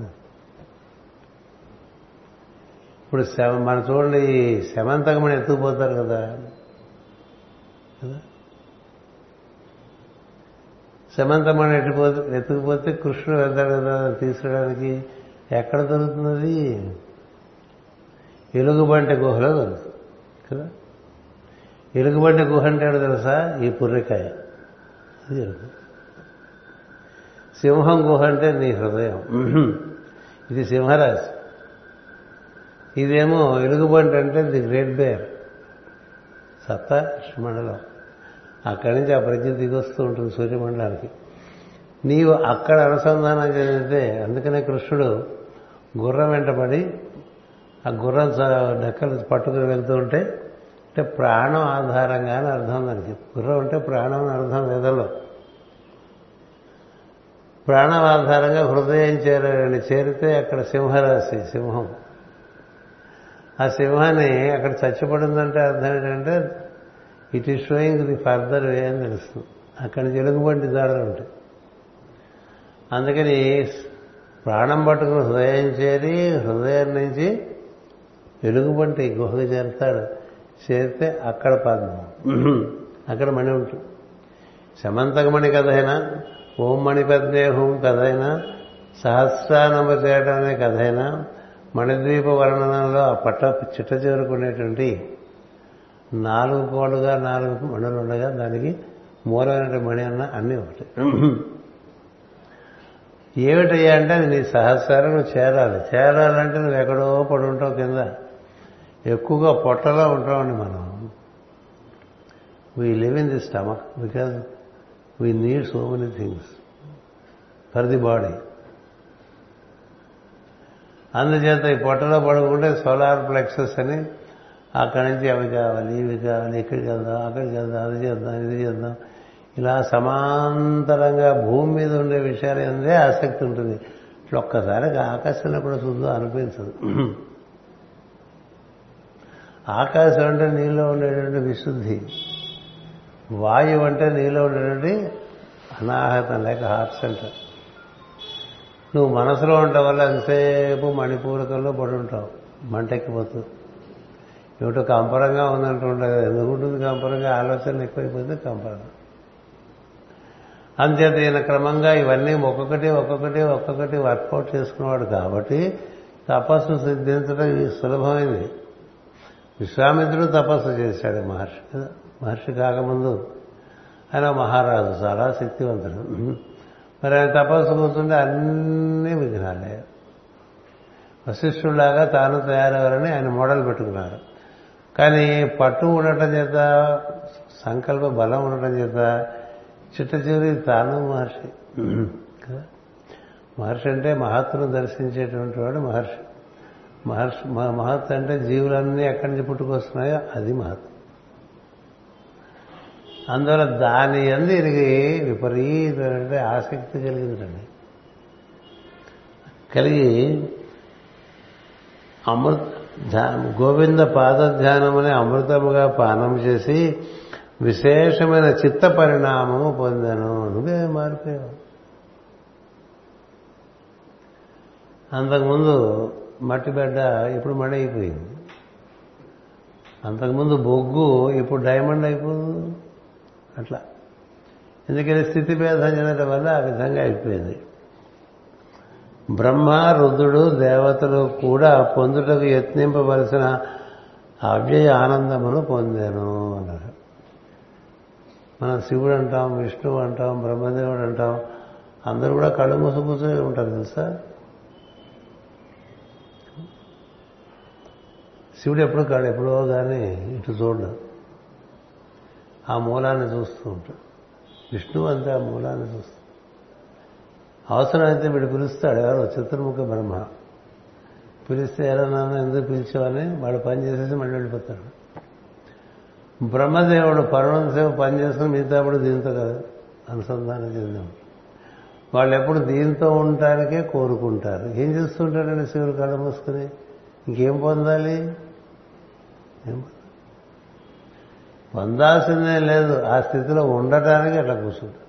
ఇప్పుడు మన చూడండి ఈ శమంతకమని ఎత్తుకుపోతారు కదా. కదా? శమంతమని ఎట్టిపోతే ఎత్తుకుపోతే కృష్ణుడు వెళ్తాడు కదా తీసుకోవడానికి ఎక్కడ దొరుకుతున్నది? ఎలుగుబంటి గుహలో దొరుకుతుంది. కదా? ఎలుగుబంటి గుహ అంటే తెలుసా? ఈ పుర్రికాయ. అది సింహం గుహ అంటే నీ హృదయం. ఇది సింహరాశి. ఇదేమో ఎలుగుబంటి అంటే ది గ్రేట్ బేర్. సత్తా మండలం అక్కడి నుంచి ఆ ప్రజ్ఞ దిగొస్తూ ఉంటుంది సూర్యమండలానికి. నీవు అక్కడ అనుసంధానం చెందితే అందుకనే కృష్ణుడు గుర్రం వెంటబడి ఆ గుర్రం డెక్కలు పట్టుకుని వెళ్తూ ఉంటే అంటే ప్రాణం ఆధారంగా అని అర్థం దానికి. గుర్రం అంటే ప్రాణం అని అర్థం వేదలో. ప్రాణం ఆధారంగా హృదయం చేరాడండి చేరితే అక్కడ సింహరాశి సింహం. ఆ సింహాన్ని అక్కడ చచ్చిపడిందంటే అర్థం ఏంటంటే it is showing the further way అని తెలుస్తుంది. అక్కడ నుంచి దాడలు ఉంటాయి అందుకని ప్రాణం పట్టుకుని హృదయం చేరి హృదయం నుంచి వెలుగుబంటి గుహకు చేరుతాడు. చేరితే అక్కడ పద్మం. అక్కడ మణి ఉంటుంది. సమంతకమణి కథైనా ఓం మణిపద్మే హోం కథైనా సహస్రానమ చేయడం అనే కథైనా మణిద్వీప వర్ణనంలో ఆ పట్ట చిట్ట చేరుకునేటువంటి నాలుగు కోళ్ళుగా నాలుగు మణులు ఉండగా దానికి మూలమైన మణి అన్న అన్నీ ఒకటి. ఏమిటయ్యా అంటే అది నీ సహస్రం నువ్వు చేరాలి. చేరాలంటే నువ్వు ఎక్కడో పడి ఉంటావు కింద. ఎక్కువగా పొట్టలో ఉంటామండి మనం. We live in the stomach because we need so many things for the body అందుచేత ఈ పొట్టలో పడుకుంటే సోలార్ ప్లెక్సెస్ అని అక్కడి నుంచి అవి కావాలి ఇవి కావాలి ఇక్కడికి వెళ్దాం అక్కడికి వెళ్దాం అది చేద్దాం ఇది చేద్దాం. ఇలా సమాంతరంగా భూమి మీద ఉండే విషయాలు ఏందే ఆసక్తి ఉంటుంది. ఇట్లా ఒక్కసారి ఆకాశంలో కూడా చూద్దాం అనిపించదు. ఆకాశం అంటే నీలో ఉండేటువంటి విశుద్ధి. వాయువు అంటే నీలో ఉండేటువంటి అనాహతం లేక హార్ట్ సెంటర్. నువ్వు మనసులో ఉండటం వల్ల ఎంతసేపు మణిపూరకంలో పడి ఉంటావు? మంటెక్కిపోతూ. ఏమిటో కంపరంగా ఉందంటూ ఉండదు. ఎందుకు ఉంటుంది కంపరంగా? ఆలోచన ఎక్కువైపోతుంది కంపరం అంతేత ఈయన క్రమంగా ఇవన్నీ ఒక్కొక్కటి ఒక్కొక్కటి ఒక్కొక్కటి వర్కౌట్ చేసుకునేవాడు కాబట్టి తపస్సు సిద్ధించడం సులభమైంది. విశ్వామిత్రుడు తపస్సు చేశాడు మహర్షి మహర్షి కాకముందు ఆయన మహారాజు చాలా శక్తివంతుడు. మరి ఆయన తపస్సు కూర్చుంటే అన్ని విఘ్నాలే వశిష్ఠుడిలాగా తాను తయారవ్వాలని ఆయన మోడల్ పెట్టుకున్నారు కానీ పట్టు ఉండటం చేత సంకల్ప బలం ఉండటం చేత చిట్ట చివరి తాను మహర్షి కదా మహర్షి అంటే మహత్తును దర్శించేటువంటి వాడు మహర్షి మహర్షి మహత్ అంటే జీవులన్నీ ఎక్కడి నుంచి పుట్టుకొస్తున్నాయో అది మహత్ అందువల్ల దాని ఎందు ఇది విపరీతమైన ఆసక్తి కలిగిందండి. కలిగి అమృత గోవింద పాదధ్యానమని అమృతముగా పానం చేసి విశేషమైన చిత్త పరిణామము పొందాను. నువ్వే మారిపోయావు అంతకుముందు మట్టి బిడ్డ ఇప్పుడు మడి అయిపోయింది అంతకుముందు బొగ్గు ఇప్పుడు డైమండ్ అయిపోతుంది అట్లా. ఎందుకని స్థితి భేదం చెందడం వల్ల ఆ విధంగా అయిపోయింది. బ్రహ్మ రుద్రుడు దేవతలు కూడా పొందుటకు యత్నింపవలసిన అవ్యయ ఆనందమును పొందాను అన్నారు. మనం శివుడు అంటాం విష్ణువు అంటాం బ్రహ్మదేవుడు అంటాం అందరూ కూడా కళ్ళు మూసు కూర్చొని ఉంటారు తెలుసా? శివుడు ఎప్పుడు కాడు ఎప్పుడో కానీ ఇటు చూడడం. ఆ మూలాన్ని చూస్తూ ఉంటాడు. విష్ణువు అంతే ఆ మూలాన్ని చూస్తూ అవసరమైతే వీడు పిలుస్తాడు. ఎవరు? చతుర్ముఖ బ్రహ్మ. పిలిస్తే ఎవరన్నా ఎందుకు పిలిచావని వాడు పని చేసేసి మళ్ళీ వెళ్ళిపోతాడు. బ్రహ్మదేవుడు పర్వతం సేవ పని చేసుకుని మిగతాప్పుడు దీంతో కదా. అనుసంధానం చెందాం వాళ్ళు ఎప్పుడు దీంతో ఉండటానికే కోరుకుంటారు. ఏం చేస్తుంటారండి శివుడు కళ్ళ మూసుకుని? ఇంకేం పొందాలి? పొందాల్సిందే లేదు. ఆ స్థితిలో ఉండటానికి అట్లా కూర్చుంటారు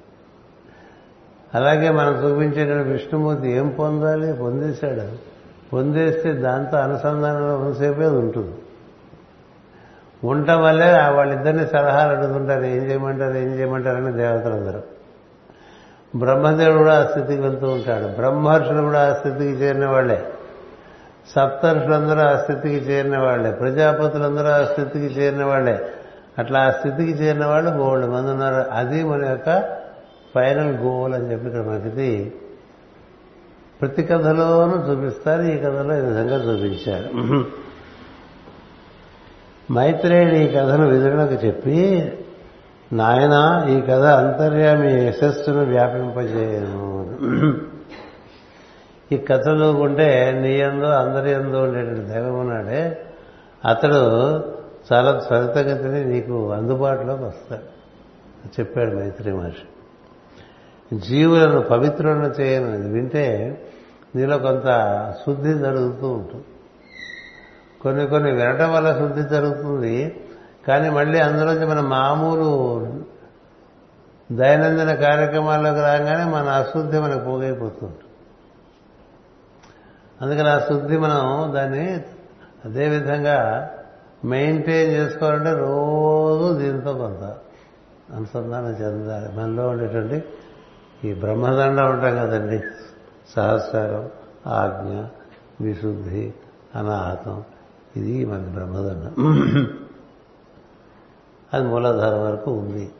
అలాగే మనం చూపించేటువంటి విష్ణుమూర్తి ఏం పొందాలి? పొందేశాడు. పొందేస్తే దాంతో అనుసంధానంలో ఉన్నసేపే ఉంటుంది. ఉండటం వల్లే వాళ్ళిద్దరిని సలహాలు అడుగుతుంటారు. ఏం చేయమంటారు? ఏం చేయమంటారని దేవతలందరూ బ్రహ్మదేవుడు కూడా ఆ స్థితికి వెళ్తూ ఉంటాడు. బ్రహ్మర్షులు కూడా ఆ స్థితికి చేరిన వాళ్ళే. సప్తర్షులందరూ ఆ స్థితికి చేరిన వాళ్ళే. ప్రజాపతులందరూ ఆ స్థితికి చేరిన వాళ్ళే. అట్లా ఆ స్థితికి చేరిన వాళ్ళు బోల్డ్. మంది ఉన్నారు. అది మన యొక్క ఫైనల్ గోల్ అని చెప్పి ఇక్కడ మనకి ప్రతి కథలోనూ చూపిస్తారు. ఈ కథలో ఈ విధంగా చూపించారు. మైత్రేయుడు ఈ కథను విధులకు చెప్పి నాయన ఈ కథ అంతర్యామి యశస్సును వ్యాపింపజేయను. ఈ కథ చదువుకుంటే నీ ఎందు అందరి ఎందు ఉండేటువంటి దైవం ఉన్నాడే. అతడు చాలా త్వరితగతిని నీకు అందుబాటులోకి వస్తాడు చెప్పాడు మైత్రి మహర్షి. జీవులను పవిత్రులను చేయను. వింటే నీలో కొంత శుద్ధి జరుగుతూ ఉంటుంది. కొన్ని కొన్ని వినటం వల్ల శుద్ధి జరుగుతుంది. కానీ మళ్ళీ అందులోంచి మన మామూలు దైనందిన కార్యక్రమాల్లోకి రాగానే మన అశుద్ధి మనకు పోగైపోతుంది. అందుకని ఆ శుద్ధి మనం దాన్ని అదేవిధంగా మెయింటైన్ చేసుకోవాలంటే రోజు దీంతో కొంత అనుసంధానం చెందాలి. మనలో ఉండేటువంటి ఈ బ్రహ్మదండ ఉంటాం కదండి. సహస్రం ఆజ్ఞ విశుద్ధి అనాహతం. ఇది మన బ్రహ్మదండం. అది మూలాధారం వరకు ఉంది.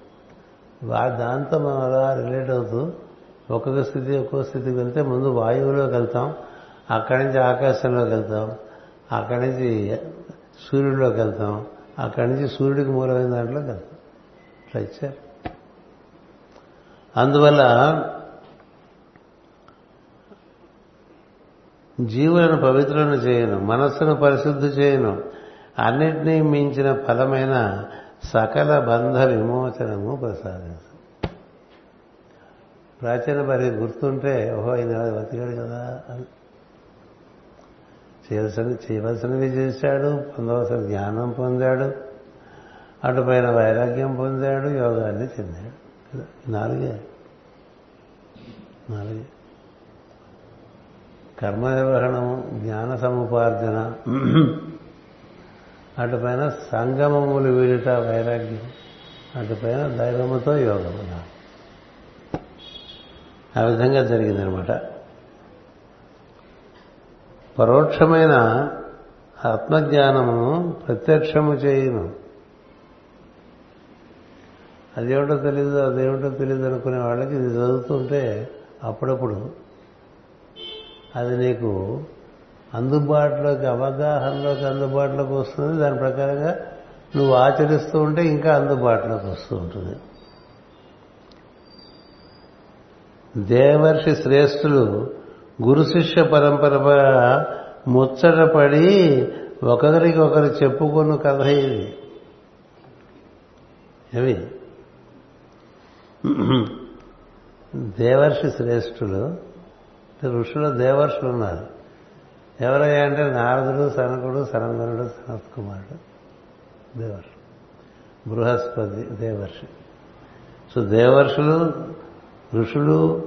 దాంతో మనం అలా రిలేట్ అవుతూ ఒక్కొక్క స్థితి ఒక్కొక్క స్థితికి వెళ్తే ముందు వాయువులోకి వెళ్తాం. అక్కడి నుంచి ఆకాశంలోకి వెళ్తాం. అక్కడి నుంచి సూర్యుడిలోకి వెళ్తాం. అక్కడి నుంచి సూర్యుడికి మూలమైన దాంట్లోకి వెళ్తాం. ఇట్లా ఇచ్చారు. అందువల్ల జీవులను పవిత్రులను చేయను మనస్సును పరిశుద్ధి చేయను. అన్నిటినీ మించిన ఫలమైన సకల బంధ విమోచనము ప్రసాదించు. ప్రాచీన మరి గుర్తుంటే ఓహో ఇది బతికాడు కదా అని. చేయవలసిన చేయవలసినవి చేశాడు పొందవలసిన జ్ఞానం పొందాడు అటుపైన వైరాగ్యం పొందాడు యోగాన్ని చెందాడు. నాలుగే. నాలుగే. కర్మ నిర్వహణము జ్ఞాన సముపార్జన అటుపైన సంగమములు వీరిట వైరాగ్యం అటుపైన దైవముతో యోగము. ఆ విధంగా జరిగిందనమాట. పరోక్షమైన ఆత్మజ్ఞానము ప్రత్యక్షము చేయను. అదేమిటో తెలీదు అదేమిటో తెలియదు అనుకునే వాళ్ళకి ఇది చదువుతుంటే అప్పుడప్పుడు అది నీకు అందుబాటులోకి అవగాహనలోకి అందుబాటులోకి వస్తుంది. దాని ప్రకారంగా నువ్వు ఆచరిస్తూ ఉంటే ఇంకా అందుబాటులోకి వస్తూ ఉంటుంది. దేవర్షి శ్రేష్ఠులు గురు శిష్య పరంపర ముచ్చటపడి ఒకరికి ఒకరు చెప్పుకున్న కథ ఇది. ఏమి? దేవర్షి శ్రేష్ఠులు ఋషులు దేవర్షులు ఉన్నారు. ఎవరయ్యా అంటే నారదుడు సనకుడు సనందనుడు సనత్ కుమారుడు దేవర్షి బృహస్పతి దేవర్షి. సో దేవర్షులు ఋషులు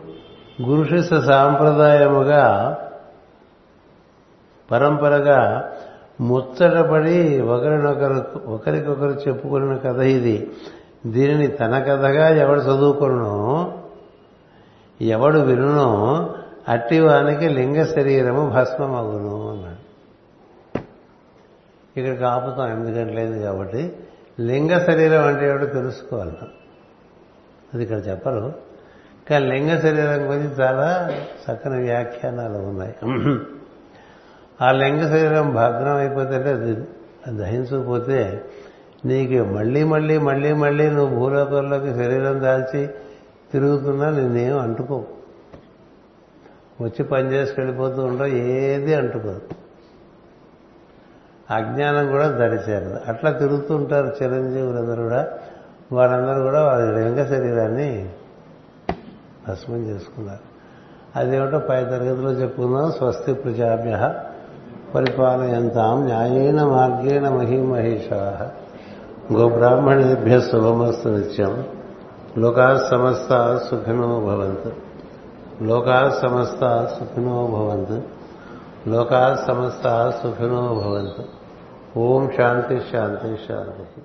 గురుశిష్య సాంప్రదాయముగా పరంపరగా ముచ్చటపడి ఒకరినొకరు ఒకరికొకరు చెప్పుకున్న కథ ఇది. దీనిని తన కథగా ఎవడు చదువుకున్నో ఎవడు వినునో అట్టివానికి లింగ శరీరము భస్మమగును అన్నాడు. ఇక్కడికి ఆపుతాం ఎందుకంటే లేదు కాబట్టి లింగ శరీరం అంటే ఏమిటో తెలుసుకోవాలి. అది ఇక్కడ చెప్పరు. కానీ లింగ శరీరం గురించి చాలా చక్కని వ్యాఖ్యానాలు ఉన్నాయి. ఆ లింగ శరీరం భగ్నం అయిపోతే అది దహించకపోతే నీకు మళ్ళీ మళ్ళీ మళ్ళీ మళ్ళీ నువ్వు భూలోకంలోకి శరీరం దాల్చి తిరుగుతున్నా నేనేం అంటుకో వచ్చి పనిచేసి వెళ్ళిపోతూ ఉండవు ఏది అంటుకోదు. అజ్ఞానం కూడా దరిచేరదు. అట్లా తిరుగుతూ ఉంటారు చిరంజీవులందరూ కూడా. వారందరూ కూడా వారి లింగ శరీరాన్ని భస్మం చేసుకున్నారు. అదేమిటో పై తరగతిలో చెప్పుకుందాం. స్వస్తి ప్రజాభ్య పరిపాలయంతాం న్యాయేన మార్గేణ మహిమహేషా. గోబ్రాహ్మణేభ్య శుభమస్తు నిత్యం. లోకా సమస్త సుఖినో భవంతు. లోకా సమస్త సుఖినో భవంతు. లోకా సమస్త సుఖినో భవంతు. ఓం శాంతి శాంతి శాంతి.